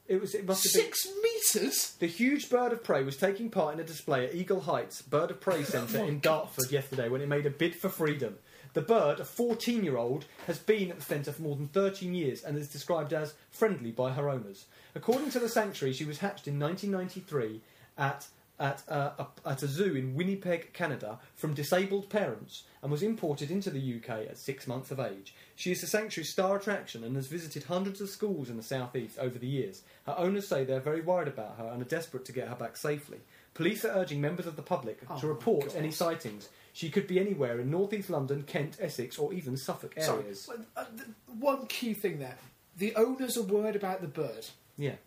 It was. It must have been. six meters. The huge bird of prey was taking part in a display at Eagle Heights Bird of Prey Centre oh in Dartford yesterday when it made a bid for freedom. The bird, a 14 year old, has been at the centre for more than 13 years and is described as friendly by her owners. According to the sanctuary, she was hatched in 1993 at, at, uh, a, at a zoo in Winnipeg, Canada, from disabled parents and was imported into the UK at six months of age. She is the sanctuary's star attraction and has visited hundreds of schools in the southeast over the years. Her owners say they're very worried about her and are desperate to get her back safely. Police are urging members of the public Oh to report any sightings. She could be anywhere in northeast London, Kent, Essex, or even Suffolk areas. uh, th- one key thing there: the owners are worried about the bird. Yeah.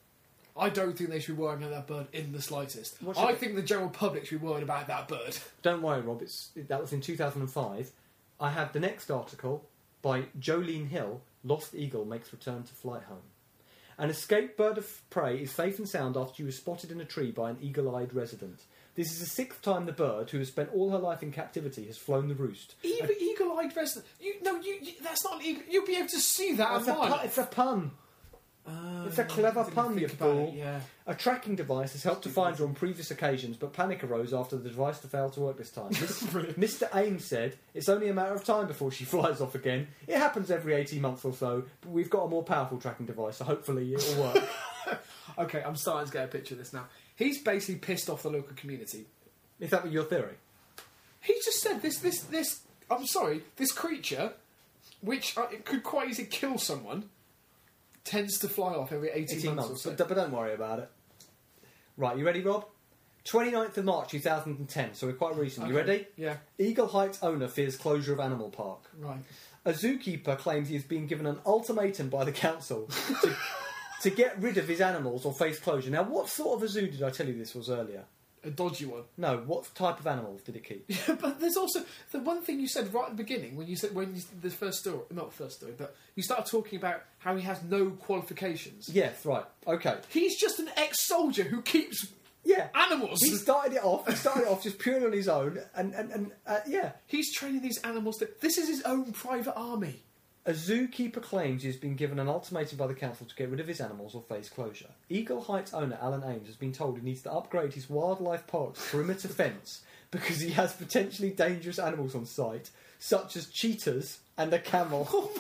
I don't think they should be worrying about that bird in the slightest. I they- think the general public should be worried about that bird. Don't worry, Rob. It's, that was in 2005. I have the next article by Jolene Hill. Lost eagle makes return to flight home. An escaped bird of prey is safe and sound after she was spotted in a tree by an eagle-eyed resident. This is the sixth time the bird, who has spent all her life in captivity, has flown the roost. Even eagle-eyed resident. You no, you, you that's not an eagle. You'll be able to see that It's a a, mile. pu- it's a pun. Oh, It's a clever pun, you fool. Yeah. A tracking device has helped to find her on previous occasions, but panic arose after the device failed to work this time. Mr. Ames said, It's only a matter of time before she flies off again. It happens every 18 months or so, but we've got a more powerful tracking device, so hopefully it'll work. Okay, I'm starting to get a picture of this now. He's basically pissed off the local community. Is that were your theory? He just said this, this, this. I'm sorry, this creature, which uh, it could quite easily kill someone, tends to fly off every 18, 18 months, months, so. but, but don't worry about it. Right, you ready, Rob? 29th of March 2010, so we're quite recent. You Okay, ready? Yeah. Eagle Heights owner fears closure of animal park. Right. A zookeeper claims he has been given an ultimatum by the council to, to get rid of his animals or face closure. Now, what sort of a zoo did I tell you this was earlier? A dodgy one. No, what type of animals did it keep? but there's also the one thing you said right at the beginning when you said when you, the first story, not the first story, but you started talking about how he has no qualifications. Yes, right. Okay. He's just an ex-soldier who keeps Yeah. animals. He started it off. He started it off just purely on his own, and and, and uh, yeah. He's training these animals. To, this is his own private army. A zookeeper claims he has been given an ultimatum by the council to get rid of his animals or face closure. Eagle Heights owner Alan Ames has been told he needs to upgrade his wildlife park's perimeter fence because he has potentially dangerous animals on site, such as cheetahs and a camel.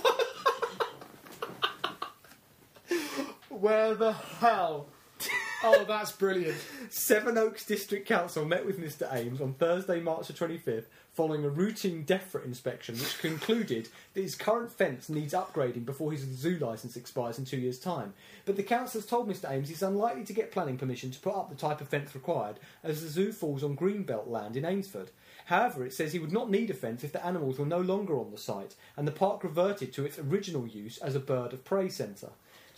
Where the hell Oh, that's brilliant. Sevenoaks District Council met with Mr. Ames on Thursday, March the 25th, following a routine DEFRA inspection, which concluded that his current fence needs upgrading before his zoo licence expires in two years' time. But the council has told Mr. Ames he's unlikely to get planning permission to put up the type of fence required, as the zoo falls on greenbelt land in Eynsford. However, it says he would not need a fence if the animals were no longer on the site, and the park reverted to its original use as a bird of prey centre.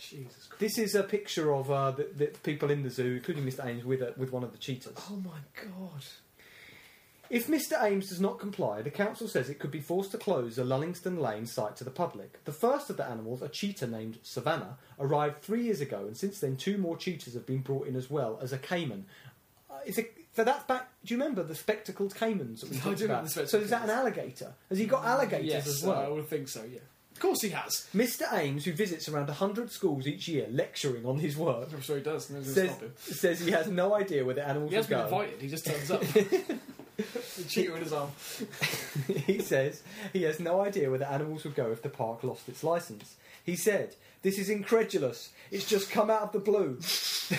Jesus Christ. This is a picture of uh, the, the people in the zoo, including Mr. Ames, with, a, with one of the cheetahs. Oh my god. If Mr. Ames does not comply, the council says it could be forced to close the Lullingstone Lane site to the public. The first of the animals, a cheetah named Savannah, arrived three years ago, and since then two more cheetahs have been brought in as well as a caiman. Uh, is it, so that's back. Do you remember the spectacled caimans that we I talked about? so is that an alligator? Has he got alligators yes, as well? I would think so, yeah. Of course he has. Mr. Ames, who visits around 100 schools each year lecturing on his work, I'm sure he does. No one's gonna says, stop him. says he has no idea where the animals He will has been go. invited, he just turns up. the cheetah in his arm. he says he has no idea where the animals would go if the park lost its license. He said, This is incredulous. It's just come out of the blue.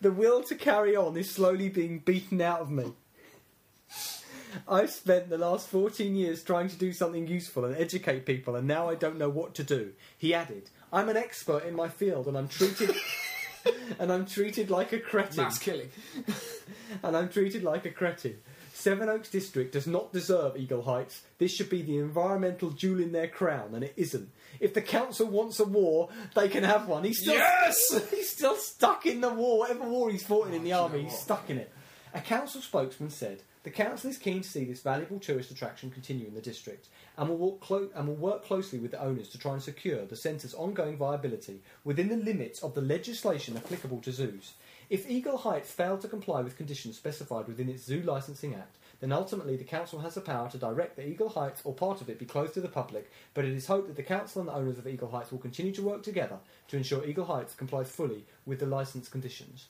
the will to carry on is slowly being beaten out of me. I've spent the last 14 years trying to do something useful and educate people, and now I don't know what to do. He added, I'm an expert in my field, and I'm treated. and I'm treated like a cretin Mass killing. and I'm treated like a cretin. Sevenoaks District does not deserve Eagle Heights. This should be the environmental jewel in their crown, and it isn't. If the council wants a war, they can have one. He's still, Yes! he's still stuck in the war. Whatever war he's fought in in the Oh, do you army, he's stuck in it. A council spokesman said, The council is keen to see this valuable tourist attraction continue in the district and will, clo- and will work closely with the owners to try and secure the centre's ongoing viability within the limits of the legislation applicable to zoos. If Eagle Heights failed to comply with conditions specified within its Zoo Licensing Act, then ultimately the council has the power to direct that Eagle Heights or part of it be closed to the public, but it is hoped that the council and the owners of Eagle Heights will continue to work together to ensure Eagle Heights complies fully with the licence conditions.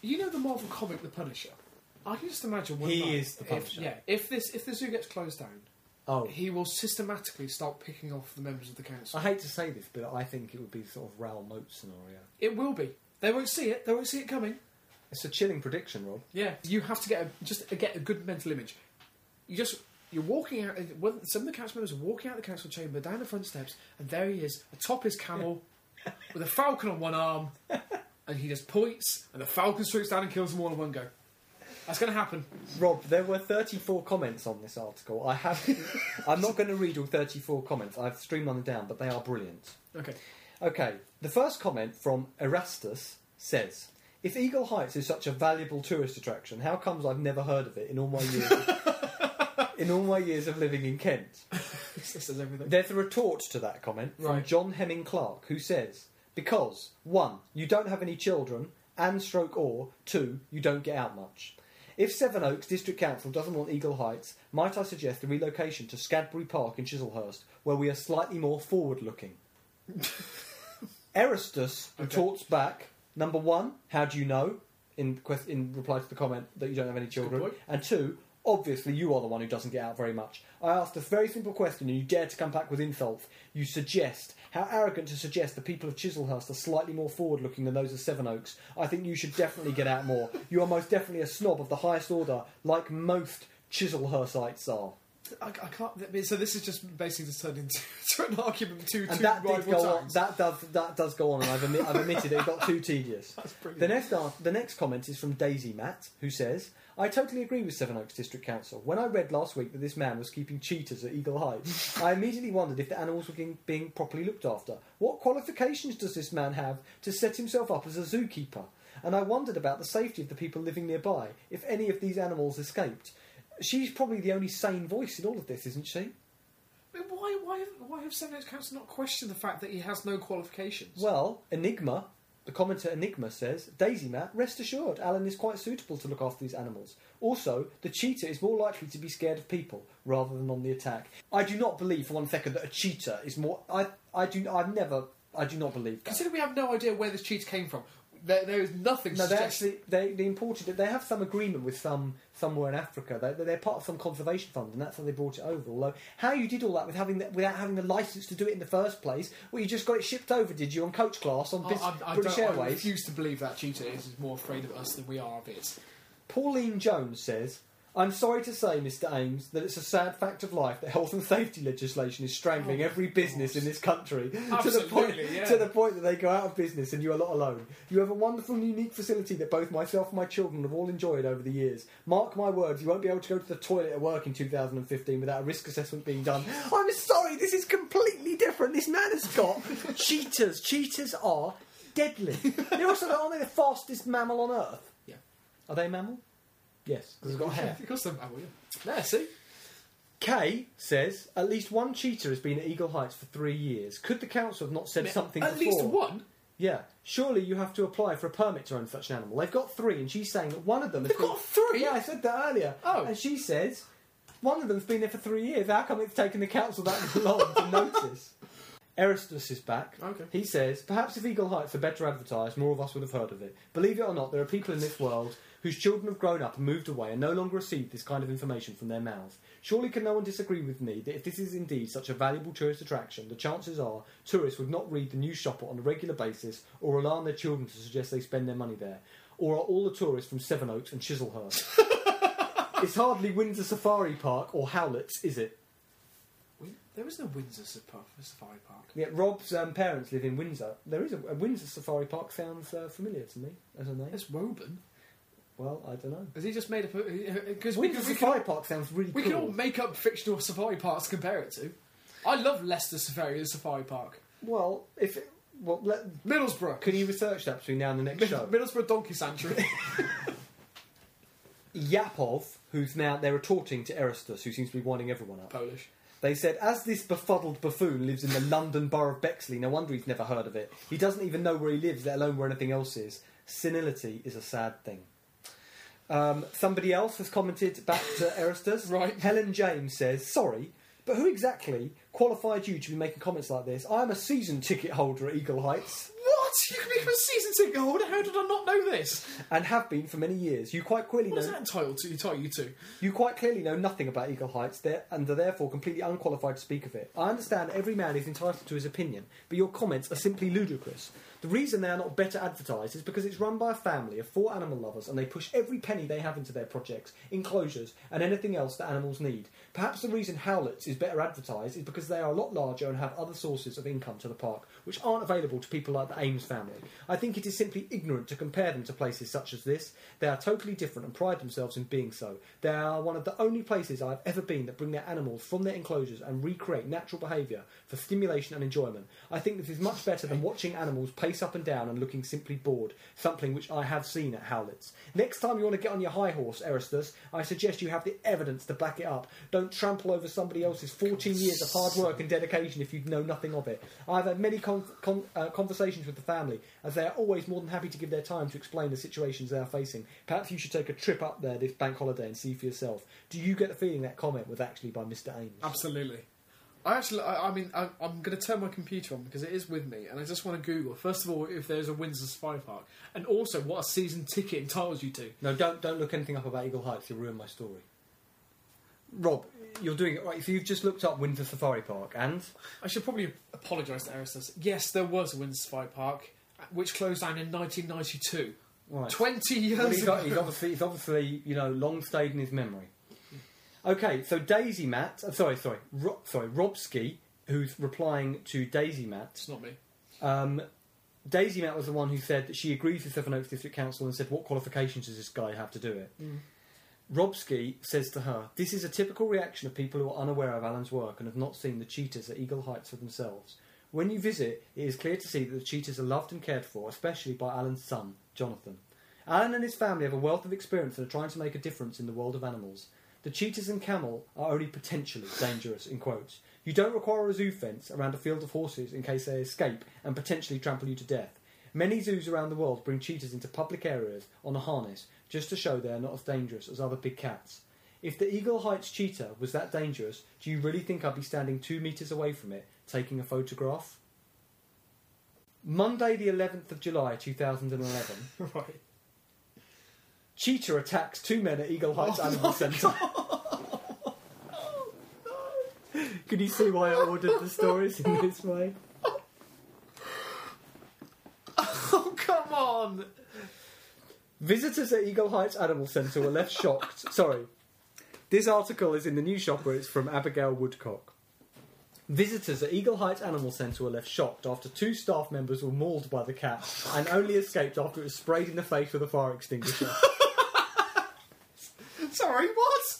You know the Marvel comic The Punisher? I can just imagine one He night is the if- Punisher. yeah, if this if the zoo gets closed down, Oh, he will systematically start picking off the members of the council. I hate to say this, but I think it would be sort of Raoul Moat scenario. It will be. They won't see it. They won't see it coming. It's a chilling prediction, Rob. Yeah, you have to get a, just get a good mental image. You just you're walking out. well, Some of the council members are walking out the council chamber down the front steps, and there he is, atop his camel, with a falcon on one arm, and he just points, and the falcon swoops down and kills them all in one go. That's going to happen. Rob, there were 34 comments on this article. I have. I'm not going to read all 34 comments. I've streamlined them down, but they are brilliant. Okay. Okay, the first comment from Erastus says, "If Eagle Heights is such a valuable tourist attraction, how comes I've never heard of it in all my years? in all my years of living in Kent?" This says everything. There's a retort to that comment from Right. John Hemming-Clarke, who says, "Because one, you don't have any children, and stroke or two, you don't get out much." If Sevenoaks District Council doesn't want Eagle Heights, might I suggest a relocation to Scadbury Park in Chislehurst, where we are slightly more forward-looking? Erastus Okay. retorts back: Number one, how do you know? In quest- in reply to the comment that you don't have any children, and two, obviously you are the one who doesn't get out very much. I asked a very simple question, and you dare to come back with insults. You suggest how arrogant to suggest the people of Chislehurst are slightly more forward-looking than those of Sevenoaks. I think you should definitely get out more. You are most definitely a snob of the highest order, like most Chislehurstites are. I, I can't. So this is just basically just turned into to an argument between And two that did rival go on. That does that does go on, and I've, admi- I've admitted it got too tedious. The next, ar- the next comment is from Daisy Matt, who says, I totally agree with Sevenoaks District Council. When I read last week that this man was keeping cheetahs at Eagle Heights, I immediately wondered if the animals were being, being properly looked after. What qualifications does this man have to set himself up as a zookeeper? And I wondered about the safety of the people living nearby, if any of these animals escaped. She's probably the only sane voice in all of this, isn't she? I mean, why, why, why have Sevenoaks Council not questioned the fact that he has no qualifications? Well, Enigma, the commenter Enigma says, Daisy Matt, rest assured, Alan is quite suitable to look after these animals. Also, the cheetah is more likely to be scared of people rather than on the attack. I do not believe for one second that a cheetah is more. I, I do. I've never. I do not believe that. Consider we have no idea where this cheetah came from. There, there is nothing. No, they actually they, they imported it. They have some agreement with some somewhere in Africa. They, they're part of some conservation fund, and that's how they brought it over. Although how you did all that with having the, without having the license to do it in the first place? Well, you just got it shipped over, did you, on coach class on I, Bis- I, I, British don't- I Airways? refuse to believe that cheetah is more afraid of us than we are of it. Pauline Jones says, I'm sorry to say, Mr. Ames, that it's a sad fact of life that health and safety legislation is strangling Oh, every business in this country to the point yeah. to the point that they go out of business and you are not alone. You have a wonderful and unique facility that both myself and my children have all enjoyed over the years. Mark my words, you won't be able to go to the toilet at work in 2015 without a risk assessment being done. I'm sorry, this is completely different. This man has got cheetahs. Cheetahs are deadly. They're also aren't they the fastest mammal on earth? Yeah. Are they a mammal? Yes, because they've got hair. Of course, oh, yeah. There, see. Kay says at least one cheetah has been at Eagle Heights for three years. Could the council have not said something At before? least one. Yeah, surely you have to apply for a permit to own such an animal. They've got three, and she's saying that one of them. has They've been- got three? Yeah, I said that earlier. Oh. and she says one of them's been there for three years. How come it's taken the council that long to notice? Eristus is back. Okay. He says, perhaps if Eagle Heights are better advertised, more of us would have heard of it. Believe it or not, there are people in this world whose children have grown up and moved away and no longer receive this kind of information from their mouths. Surely can no one disagree with me that if this is indeed such a valuable tourist attraction, the chances are tourists would not read the news shopper on a regular basis or alarm their children to suggest they spend their money there. Or are all the tourists from Sevenoaks and Chislehurst? it's hardly Windsor Safari Park or Howlett's, is it? There is no Windsor Safari Safari Park. Yeah, Rob's um, parents live in Windsor. There is a, a Windsor Safari Park. Sounds uh, familiar to me as a name. It's Woburn. Well, I don't know. Has he just made up? Because we, Windsor we, Safari can, Park sounds really we cool. can all make up fictional safari parks to compare it to. I love Leicester Safari Safari Park. Well, if it, well, let, Middlesbrough. can you research that between now and the next show? Middlesbrough Donkey Sanctuary. Yapov, who's now they're retorting to Eristus, who seems to be winding everyone up. Polish. They said, as this befuddled buffoon lives in the London borough of Bexley, no wonder he's never heard of it. He doesn't even know where he lives, let alone where anything else is. Senility is a sad thing. Um, somebody else has commented back to Eristus. Right. Helen James says, sorry, but who exactly qualified you to be making comments like this? I am a season ticket holder at Eagle Heights What? You can become a season ticket holder? How did I not know this? and have been for many years. You quite clearly What is know that entitled to? Entitle you to? You quite clearly know nothing about Eagle Heights there, and are therefore completely unqualified to speak of it. I understand every man is entitled to his opinion, but your comments are simply ludicrous. The reason they are not better advertised is because it's run by a family of four animal lovers and they push every penny they have into their projects, enclosures, and anything else that animals need. Perhaps the reason Howlett's is better advertised is because they are a lot larger and have other sources of income to the park, which aren't available to people like the Ames family. I think it is simply ignorant to compare them to places such as this. They are totally different and pride themselves in being so. They are one of the only places I've ever been that bring their animals from their enclosures and recreate natural behaviour for stimulation and enjoyment. I think this is much better than watching animals pace up and down and looking simply bored, something which I have seen at Howlett's. Next time you want to get on your high horse, Eristus, I suggest you have the evidence to back it up. Don't trample over somebody else's 14 years of hard work and dedication if you know nothing of it. I've had many con- con- uh, conversations with the family, as they are always more than happy to give their time to explain the situations they are facing. Perhaps you should take a trip up there this bank holiday and see for yourself. Do you get the feeling that comment was actually by Mr. Ames? Absolutely. I actually, I, I mean, I, I'm going to turn my computer on because it is with me, and I just want to Google first of all if there's a Windsor Safari Park, and also what a season ticket entitles you to. No, don't don't look anything up about Eagle Heights. You'll ruin my story. Rob, you're doing it right. So you've just looked up Windsor Safari Park, and I should probably apologise to Aristus. Yes, there was a Windsor Safari Park, which closed down in 1992. right. 20 years Well, he's, got, ago. he's obviously he's obviously you know long stayed in his memory. Okay, so Daisy Matt, uh, sorry, sorry, Ro- sorry, Robski, who's replying to Daisy Matt. It's not me. Um, Daisy Matt was the one who said that she agrees with Sevenoaks District Council and said, "What qualifications does this guy have to do it?" Robski says to her, This is a typical reaction of people who are unaware of Alan's work and have not seen the cheetahs at Eagle Heights for themselves. When you visit, it is clear to see that the cheetahs are loved and cared for, especially by Alan's son, Jonathan. Alan and his family have a wealth of experience and are trying to make a difference in the world of animals. The cheetahs and camel are only potentially dangerous, in quotes. You don't require a zoo fence around a field of horses in case they escape and potentially trample you to death. Many zoos around the world bring cheetahs into public areas on a harness just to show they are not as dangerous as other big cats. If the Eagle Heights cheetah was that dangerous, do you really think I'd be standing two metres away from it taking a photograph? Monday, the 11th of July, 2011. Right. Cheetah attacks two men at Eagle Heights Oh Animal Centre. Can you see why I ordered the stories in this way? Oh, come on! Visitors at Eagle Heights Animal Centre were left shocked. Sorry. This article is in the News Shopper. It's from Abigail Woodcock. Visitors at Eagle Heights Animal Centre were left shocked after two staff members were mauled by the cat and only escaped after it was sprayed in the face with a fire extinguisher. Sorry, what?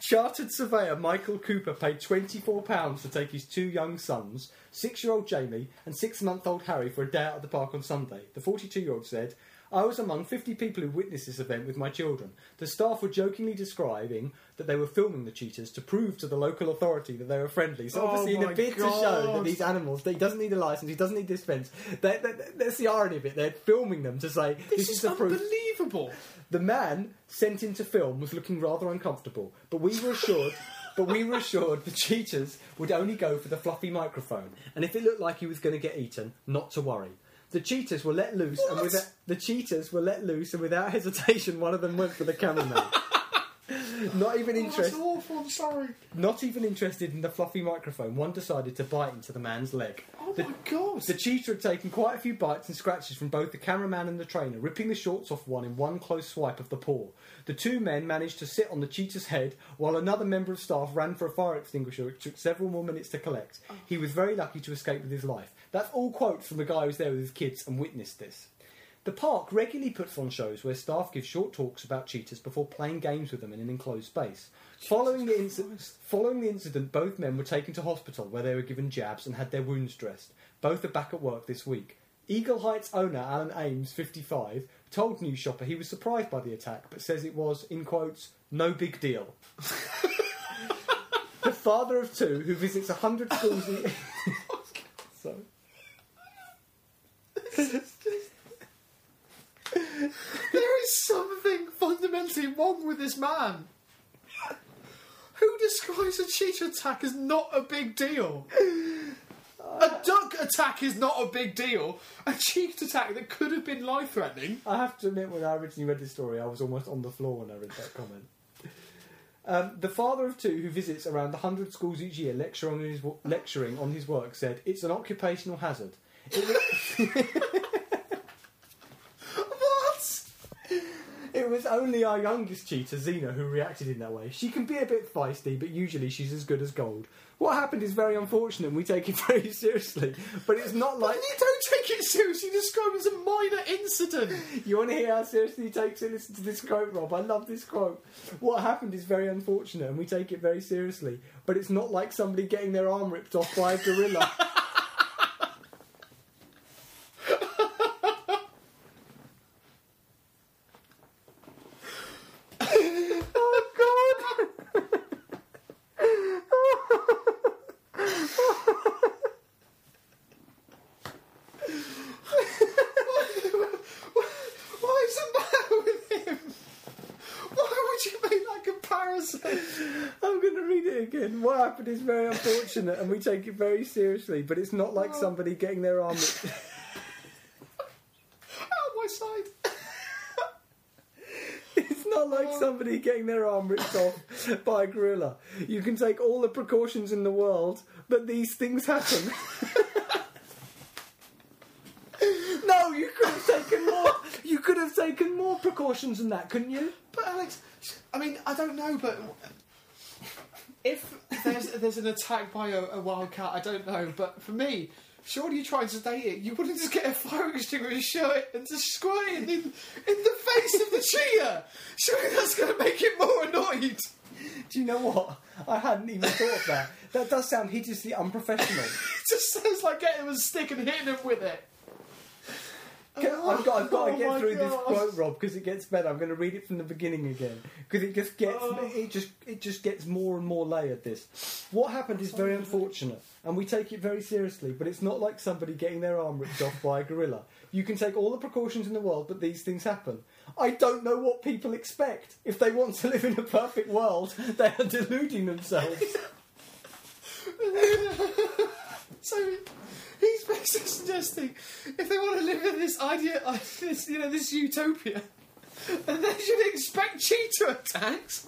Chartered surveyor Michael Cooper paid £24 to take his two young sons, six year old Jamie and six month old Harry, for a day out at the park on Sunday. The 42 year old said, I was among 50 people who witnessed this event with my children. The staff were jokingly describing that they were filming the cheetahs to prove to the local authority that they were friendly. So Oh obviously, in oh my a bid to show that these animals, that he doesn't need a license, he doesn't need dispense. That, that, that's the irony of it. They're filming them to say This, this, is, the proof. unbelievable. The man sent in to film was looking rather uncomfortable, but we were assured. But we were assured the cheetahs would only go for the fluffy microphone, and if it looked like he was going to get eaten, not to worry. The cheetahs were let loose, and What? without, the cheetahs were let loose, and without hesitation, one of them went for the cameraman. not even Oh, interested. awful, I'm sorry. Not even interested in the fluffy microphone, one decided to bite into the man's leg. Oh The- my god. the cheetah had taken quite a few bites and scratches from both the cameraman and the trainer, ripping the shorts off one in one close swipe of the paw. The two men managed to sit on the cheetah's head while another member of staff ran for a fire extinguisher, which took several more minutes to collect. Oh. He was very lucky to escape with his life. That's all quotes from the guy who was there with his kids and witnessed this. The park regularly puts on shows where staff give short talks about cheetahs before playing games with them in an enclosed space. Following the, Christ. following the incident, both men were taken to hospital where they were given jabs and had their wounds dressed. Both are back at work this week. Eagle Heights owner Alan Ames, 55, told News Shopper he was surprised by the attack, but says it was, in quotes, no big deal. the father of two, who visits 100 schools. E- Sorry. There is something fundamentally wrong with this man. Who describes a cheetah attack as not a big deal? A duck attack is not a big deal. A cheetah attack that could have been life threatening. I have to admit, when I originally read this story, I was almost on the floor when I read that comment. Um, the father of two, who visits around 100 schools each year lecture on his, lecturing on his work, said, It's an occupational hazard. What? it was only our youngest cheetah, Xena, who reacted in that way. She can be a bit feisty, but usually she's as good as gold. What happened is very unfortunate, and we take it very seriously. But it's not like. you don't take it seriously. Describe it as a minor incident. You want to hear how seriously he takes it? Listen to this quote, Rob. I love this quote. What happened is very unfortunate, and we take it very seriously. But it's not like somebody getting their arm ripped off by a gorilla. oh God! What is the matter with him? Why would you make that comparison? I'm going to read it again. What happened is very and we take it very seriously. But it's not like oh. somebody getting their arm ripped. Out my side. It's not like oh. somebody getting their arm ripped off by a gorilla. You can take all the precautions in the world, but these things happen. no, you could have taken more. You could have taken more precautions than that, couldn't you? But Alex, I mean, I don't know, but if there's there's an attack by a, a wild cat, I don't know. But for me, surely you try and sedate it. You wouldn't just get a fire extinguisher, show it, and just squirt it in, in the face of the cheetah. Surely that's going to make it more annoyed. Do you know what? I hadn't even thought of that. That does sound hideously unprofessional. It just sounds like getting him a stick and hitting him with it. I've got, I've got to Oh get through this quote, Rob, because it gets better. I'm going to read it from the beginning again because it just gets Oh. it just it just gets more and more layered. This what happened is very unfortunate, and we take it very seriously. But it's not like somebody getting their arm ripped off by a gorilla. You can take all the precautions in the world, but these things happen. I don't know what people expect. If they want to live in a perfect world, they are deluding themselves. So He's basically suggesting if they want to live in this idea, this you know, this utopia, then they should expect cheetah attacks.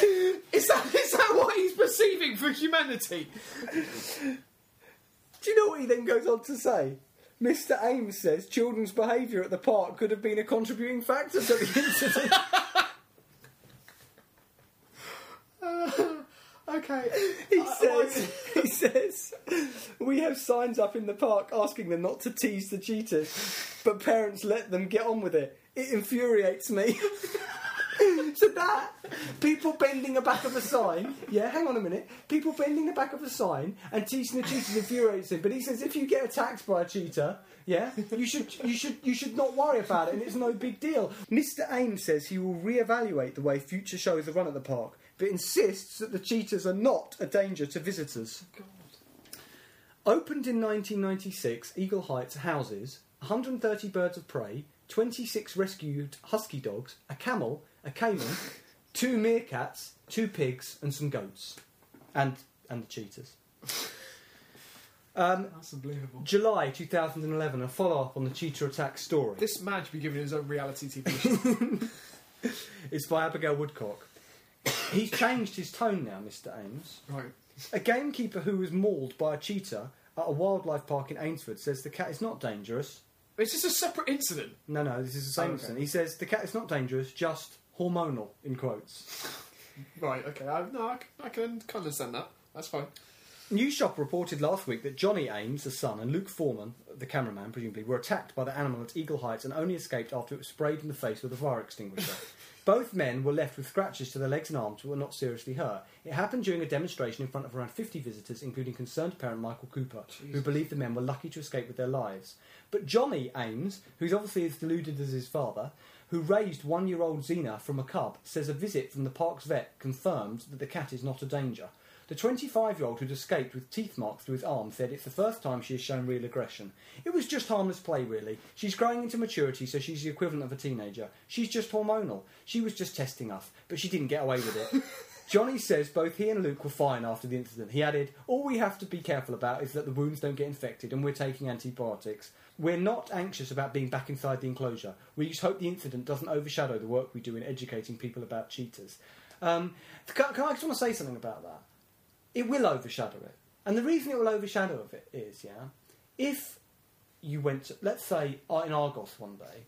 Is that is that what he's perceiving for humanity? Do you know what he then goes on to say? Mr. Ames says children's behaviour at the park could have been a contributing factor to the incident. Okay. He I- says, he says, we have signs up in the park asking them not to tease the cheetahs, but parents let them get on with it. It infuriates me. so that people bending the back of a sign, yeah, hang on a minute, people bending the back of a sign and teasing the cheetahs infuriates him. But he says if you get attacked by a cheetah, yeah, you should you should you should not worry about it, and it's no big deal. Mr. Ames says he will re-evaluate the way future shows are run at the park, but insists that the cheetahs are not a danger to visitors. God. Opened in 1996, Eagle Heights houses 130 birds of prey, 26 rescued husky dogs, a camel, a cayman, two meerkats, two pigs, and some goats, and and the cheetahs. Um, That's unbelievable. July 2011, a follow-up on the cheetah attack story. This man should be given his own reality TV show. It's by Abigail Woodcock. He's changed his tone now, Mr. Ames. right. A gamekeeper who was mauled by a cheetah at a wildlife park in Eynsford says the cat is not dangerous. It's just a separate incident. No, no, this is the same Oh, okay. incident. He says the cat is not dangerous, just hormonal, in quotes. Right. Okay. I, no, I, c- I can kind of understand that. That's fine. News Shop reported last week that Johnny Ames, the son, and Luke Foreman, the cameraman, presumably, were attacked by the animal at Eagle Heights and only escaped after it was sprayed in the face with a fire extinguisher. Both men were left with scratches to their legs and arms but were not seriously hurt. It happened during a demonstration in front of around 50 visitors, including concerned parent Michael Cooper, who believed the men were lucky to escape with their lives. But Johnny Ames, who's obviously as deluded as his father, who raised one year old Xena from a cub, says a visit from the park's vet confirmed that the cat is not a danger. The 25 year old who'd escaped with teeth marks through his arm said it's the first time she has shown real aggression. It was just harmless play, really. She's growing into maturity, so she's the equivalent of a teenager. She's just hormonal. She was just testing us, but she didn't get away with it. Johnny says both he and Luke were fine after the incident. He added, All we have to be careful about is that the wounds don't get infected, and we're taking antibiotics. We're not anxious about being back inside the enclosure. We just hope the incident doesn't overshadow the work we do in educating people about cheetahs. Um, can, can I just want to say something about that? It will overshadow it. And the reason it will overshadow of it is, yeah, if you went to, let's say, uh, in Argos one day,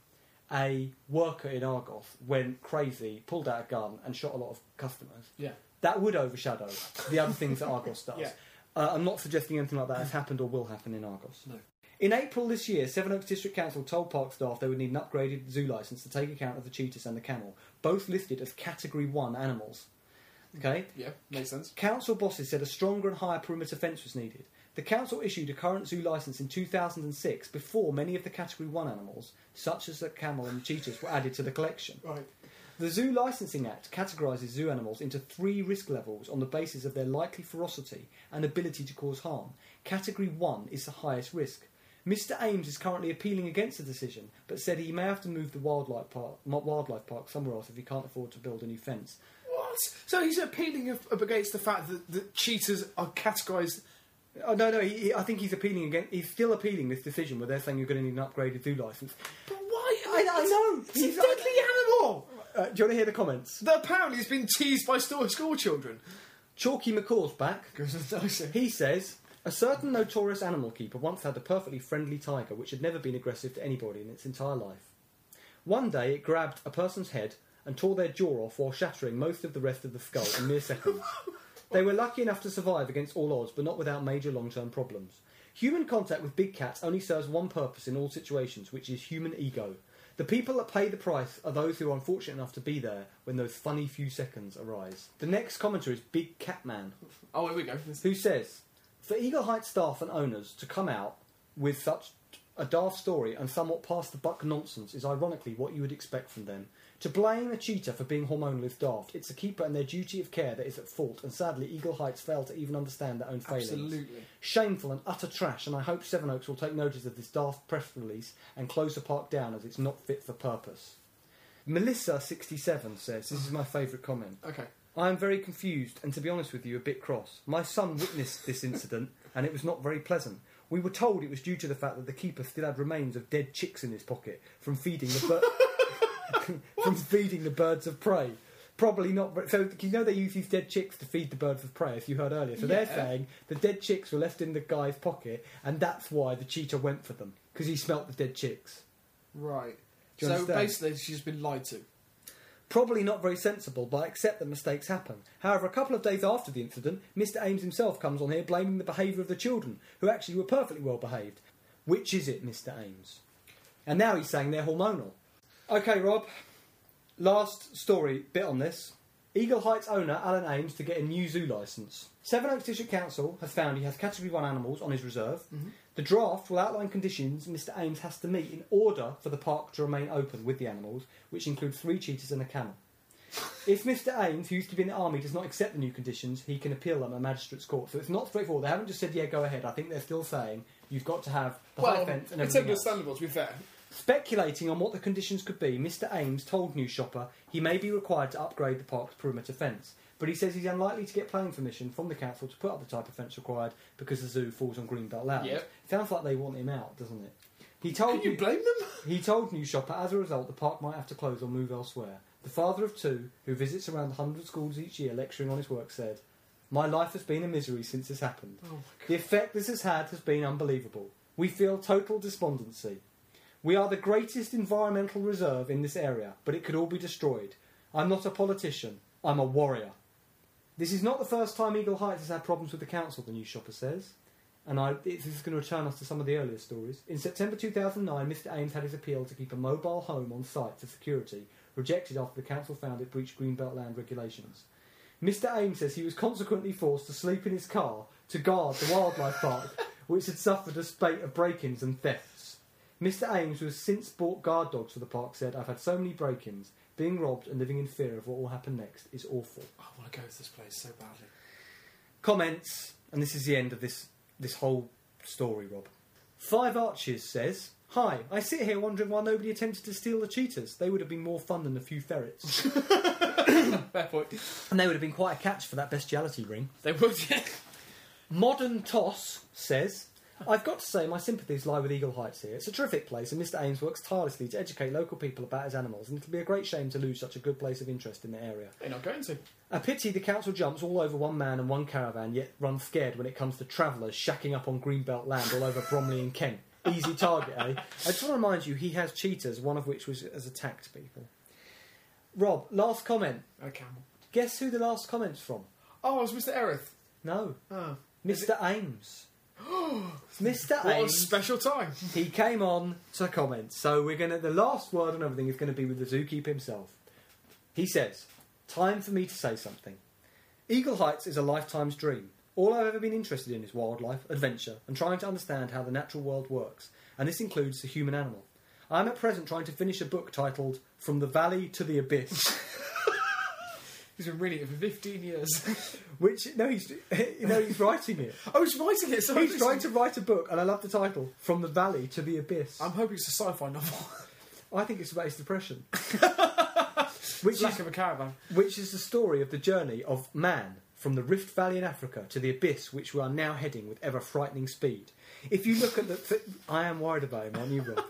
a worker in Argos went crazy, pulled out a gun, and shot a lot of customers, Yeah. that would overshadow the other things that Argos does. Yeah. Uh, I'm not suggesting anything like that has happened or will happen in Argos. No. In April this year, Sevenoaks District Council told park staff they would need an upgraded zoo licence to take account of the cheetahs and the camel, both listed as Category 1 animals. Okay? Yeah. Makes sense. Council bosses said a stronger and higher perimeter fence was needed. The council issued a current zoo licence in 2006 before many of the Category 1 animals, such as the camel and the cheetahs, were added to the collection. Right. The Zoo Licensing Act categorises zoo animals into three risk levels on the basis of their likely ferocity and ability to cause harm. Category 1 is the highest risk. Mr Ames is currently appealing against the decision, but said he may have to move the wildlife park, wildlife park somewhere else if he can't afford to build a new fence. So he's appealing up against the fact that, that cheetahs are categorised. Oh no, no, he, he- I think he's appealing again. He's still appealing this decision where they're saying you're going to need an upgraded zoo license. But why? I- I know. It's a He's- deadly animal Uh, do you want to hear the comments? that apparently has been teased by store school children. Chalky McCall's back. He says a certain notorious animal keeper once had a perfectly friendly tiger which had never been aggressive to anybody in its entire life. One day it grabbed a person's head and tore their jaw off while shattering most of the rest of the skull in mere seconds. They were lucky enough to survive against all odds, but not without major long term problems. Human contact with big cats only serves one purpose in all situations, which is human ego. The people that pay the price are those who are unfortunate enough to be there when those funny few seconds arise. The next commenter is Big Catman Oh, here we go. who says, for Eagle Heights staff and owners to come out with such a daft story and somewhat past the buck nonsense is ironically what you would expect from them. To blame a cheetah for being hormonal is daft. It's the keeper and their duty of care that is at fault, and sadly, Eagle Heights fail to even understand their own failings. Absolutely. Shameful and utter trash, and I hope Sevenoaks will take notice of this daft press release and close the park down as it's not fit for purpose. Melissa67 says, This is my favourite comment. Okay. I am very confused and, to be honest with you, a bit cross. My son witnessed this incident and it was not very pleasant. We were told it was due to the fact that the keeper still had remains of dead chicks in his pocket from feeding the bir- from feeding the birds of prey. Probably not. but- So you know they use these dead chicks to feed the birds of prey, as you heard earlier. So they're saying the dead chicks were left in the guy's pocket, and that's why the cheetah went for them because he smelt the dead chicks. Right. So understand? basically, she's been lied to. Probably not very sensible, but I accept that mistakes happen. However, a couple of days after the incident, Mr. Ames himself comes on here blaming the behaviour of the children, who actually were perfectly well behaved. Which is it, Mr. Ames? And now he's saying they're hormonal. Okay, Rob. Last story bit on this. Eagle Heights owner Alan Ames to get a new zoo licence. Sevenoaks District Council has found he has Category 1 animals on his reserve. Mm-hmm. The draft will outline conditions Mr Ames has to meet in order for the park to remain open with the animals, which include three cheetahs and a camel. If Mr Ames, who used to be in the army, does not accept the new conditions, he can appeal them at magistrate's court. So it's not straightforward. They haven't just said, yeah, go ahead. I think they're still saying you've got to have the high fence and it's everything else. understandable, to be fair. Speculating on what the conditions could be, Mr. Ames told News Shopper he may be required to upgrade the park's perimeter fence, but he says he's unlikely to get planning permission from the council to put up the type of fence required because the zoo falls on Greenbelt land. Yep. Sounds like they want him out, doesn't it? He told Can you blame them? he told News Shopper as a result the park might have to close or move elsewhere. The father of two, who visits around 100 schools each year lecturing on his work, said, My life has been a misery since this happened. Oh The effect this has had has been unbelievable. We feel total despondency. We are the greatest environmental reserve in this area, but it could all be destroyed. I'm not a politician, I'm a warrior. This is not the first time Eagle Heights has had problems with the council, the news shopper says. And I, this is going to return us to some of the earlier stories. In September 2009, Mr. Ames had his appeal to keep a mobile home on site for security rejected after the council found it breached Greenbelt land regulations. Mr. Ames says he was consequently forced to sleep in his car to guard the wildlife park, which had suffered a spate of break-ins and thefts. Mr. Ames, who has since bought guard dogs for the park, said, "I've had so many break-ins. Being robbed and living in fear of what will happen next is awful." I want to go to this place so badly. Comments, and this is the end of this this whole story, Rob. Five Arches says, "Hi, I sit here wondering why nobody attempted to steal the cheetahs. They would have been more fun than a few ferrets, Fair point. and they would have been quite a catch for that bestiality ring." They would, yeah. Modern Toss says, I've got to say my sympathies lie with Eagle Heights here. It's a terrific place, and Mr. Ames works tirelessly to educate local people about his animals, and it'll be a great shame to lose such a good place of interest in the area. They're not going to. A pity the council jumps all over one man and one caravan, yet runs scared when it comes to travellers shacking up on Greenbelt land all over Bromley and Kent. Easy target, eh? I just want to remind you, he has cheetahs, one of which was has attacked people. Rob, last comment. Camel. Guess who the last comment's from? Oh, it was Mr. Erith. No, Oh. Mr. Ames. Mr. What a Ames. special time. He came on to comment. So we're gonna the last word on everything is gonna be with the zookeeper himself. He says, Time for me to say something. Eagle Heights is a lifetime's dream. All I've ever been interested in is wildlife, adventure, and trying to understand how the natural world works, and this includes the human animal. I'm at present trying to finish a book titled From the Valley to the Abyss, He's been reading it for 15 years. which no, he's you know he's writing it. oh, he's writing it. So He's trying to write a book, and I love the title From the Valley to the Abyss. I'm hoping it's a sci-fi novel. I think it's about his depression. which Lack is of a caravan. which is the story of the journey of man from the Rift Valley in Africa to the abyss, which we are now heading with ever frightening speed. If you look at the, I am worried about him, aren't you, Rob?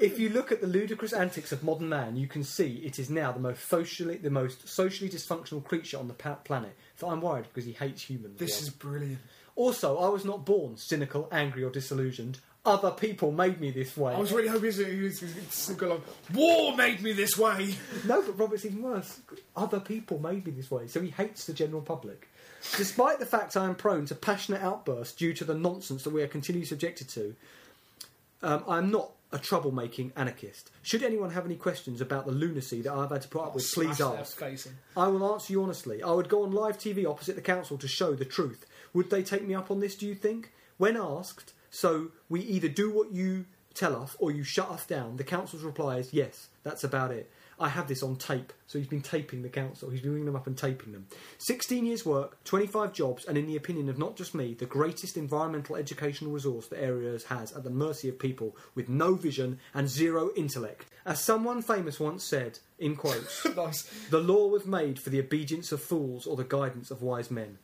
If you look at the ludicrous antics of modern man, you can see it is now the most socially, the most socially dysfunctional creature on the pa- planet. So I'm worried because he hates humans. This is brilliant. also, I was not born cynical, angry, or disillusioned. Other people made me this way. I was really hoping he was going to go along. War made me this way. No, but Robert's even worse. Other people made me this way, so he hates the general public. Despite the fact I am prone to passionate outbursts due to the nonsense that we are continually subjected to, um, I am not a troublemaking anarchist. Should anyone have any questions about the lunacy that I've had to put up with, please ask. I will answer you honestly. I would go on live TV opposite the council to show the truth. Would they take me up on this, do you think? When asked, so we either do what you tell us or you shut us down, the council's reply is yes, that's about it. I have this on tape. So he's been taping the council. He's been ringing them up and taping them. 16 years' work, 25 jobs, and in the opinion of not just me, the greatest environmental educational resource the area has at the mercy of people with no vision and zero intellect. As someone famous once said, in quotes, nice. the law was made for the obedience of fools or the guidance of wise men.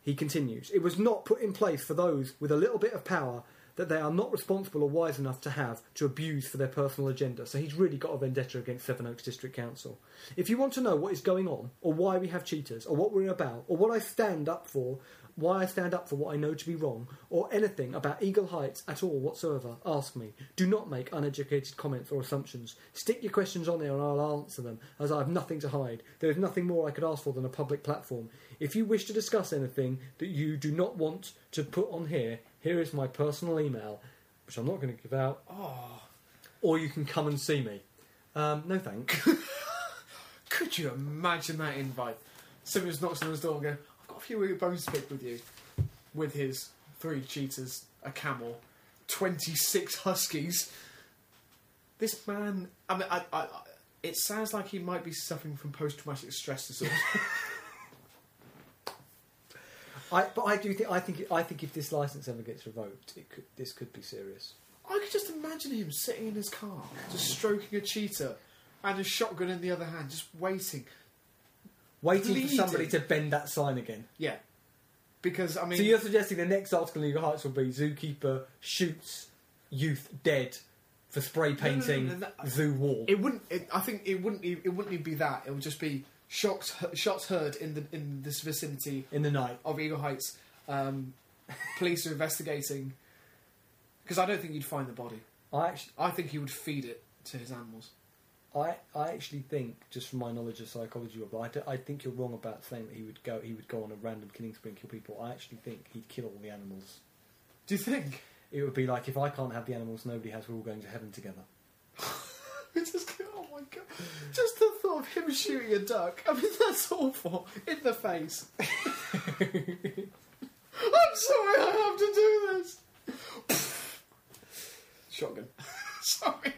He continues, It was not put in place for those with a little bit of power that they are not responsible or wise enough to have to abuse for their personal agenda. So he's really got a vendetta against Sevenoaks District Council. If you want to know what is going on, or why we have cheetahs, or what we're about, or what I stand up for, why I stand up for what I know to be wrong, or anything about Eagle Heights at all whatsoever, ask me. Do not make uneducated comments or assumptions. Stick your questions on there and I'll answer them, as I have nothing to hide. There is nothing more I could ask for than a public platform. If you wish to discuss anything that you do not want to put on here, here is my personal email, which I'm not going to give out, Oh, or you can come and see me. Um, no thanks. could you imagine that invite? Someone just knocks on his door and go, got a few bones to pick with you. With his three cheetahs, a camel, 26 huskies. This man, I mean, I, I, I, it sounds like he might be suffering from post traumatic stress disorder. I, but I do think I think I think if this license ever gets revoked, it could this could be serious. I could just imagine him sitting in his car, just stroking a cheetah and a shotgun in the other hand, just waiting. Waiting Bleeding. for somebody to bend that sign again. Yeah. Because, I mean. so you're suggesting the next article in Eagle Heights will be zookeeper shoots youth dead for spray no, no, painting no, that- zoo wall. It wouldn't. It, I think it wouldn't. It wouldn't even be that. It would just be shots. Shots heard in the in this vicinity in the night. of Eagle Heights. Um, police are investigating. Because I don't think you'd find the body. I actually, I think he would feed it to his animals. I, I actually think, just from my knowledge of psychology, I, I think you're wrong about saying that he would go he would go on a random killing spree and kill people. I actually think he'd kill all the animals. Do you think? It would be like if I can't have the animals, nobody has. We're all going to heaven together. Just, oh my god! Just the thought of him shooting a duck. I mean, that's awful. In the face. I'm sorry, I have to do this. Shotgun. sorry.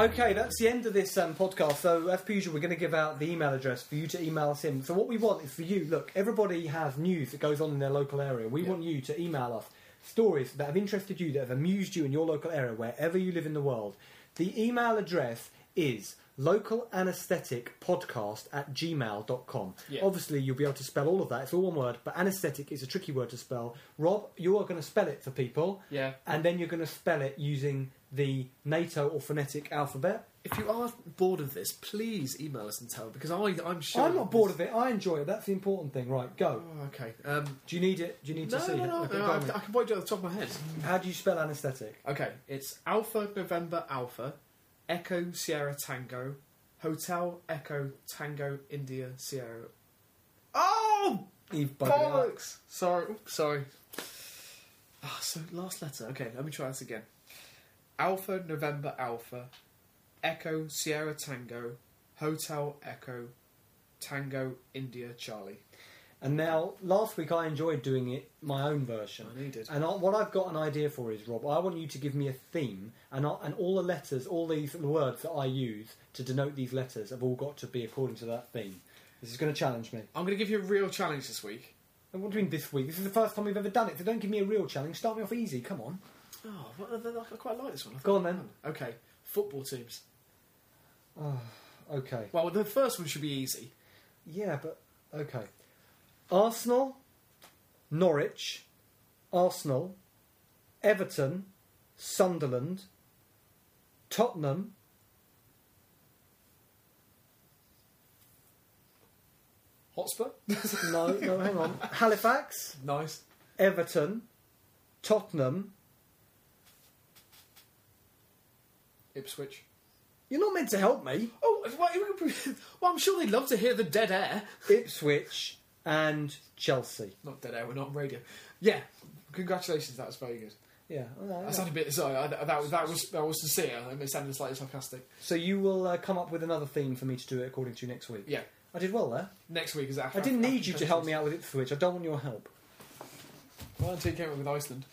Okay, that's the end of this um, podcast. So, as per usual, we're going to give out the email address for you to email us in. So, what we want is for you. Look, everybody has news that goes on in their local area. We Yeah. want you to email us stories that have interested you, that have amused you in your local area, wherever you live in the world. The email address is localanestheticpodcast at gmail.com. Yeah. Obviously, you'll be able to spell all of that. It's all one word, but anaesthetic is a tricky word to spell. Rob, you are going to spell it for people Yeah. and then you're going to spell it using the NATO or phonetic alphabet. If you are bored of this, please email us and tell because I, I'm sure. I'm not bored of it. I enjoy it. That's the important thing. Right, go. Oh, okay. Um, Do you need it? Do you need no, to see no, it? no, Okay, no, I. I can point it at the top of my head. How do you spell anaesthetic? Okay, it's Alpha November Alpha, Echo Sierra Tango, Hotel Echo Tango India Sierra. Oh, Eve it bollocks! Sorry, sorry. Ah, so last letter. Okay, let me try this again. Alpha November Alpha, Echo Sierra Tango, Hotel Echo, Tango India Charlie. And now, last week I enjoyed doing it my own version. I needed. And I, what I've got an idea for is, Rob, I want you to give me a theme, and I, and all the letters, all these words that I use to denote these letters have all got to be according to that theme. This is going to challenge me. I'm going to give you a real challenge this week. And what do you mean this week? This is the first time we've ever done it, so don't give me a real challenge. Start me off easy. Come on. Oh, well, I quite like this one. I Go on then. Okay, football teams. Oh, okay. Well, the first one should be easy. Yeah, but okay. Arsenal, Norwich, Arsenal, Everton, Sunderland, Tottenham, Hotspur. no, no, hang on. Halifax, nice. Everton, Tottenham. Ipswich. You're not meant to help me. Oh, well, you could- well, I'm sure they'd love to hear the dead air. Ipswich and Chelsea. Not dead air. We're not on radio. Yeah. Congratulations. That was very good. Yeah. well, I sounded a bit sorry. I, that, that was that was that was sincere. It sounded slightly sarcastic. So you will uh, come up with another theme for me to do it according to next week. Yeah. I did well there. Next week is after. I didn't after need you to help me out with Ipswich. I don't want your help. Well, until you came up with Iceland.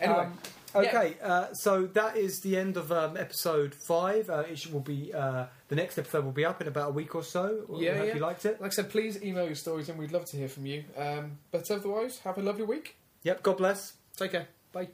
Anyway. Um, okay, uh, so that is the end of um, episode five. Uh, it will be uh, the next episode will be up in about a week or so. Yeah, I hope yeah. you liked it. like I said, please email your stories, and we'd love to hear from you. Um, but otherwise, have a lovely week. Yep. God bless. Take care. Bye.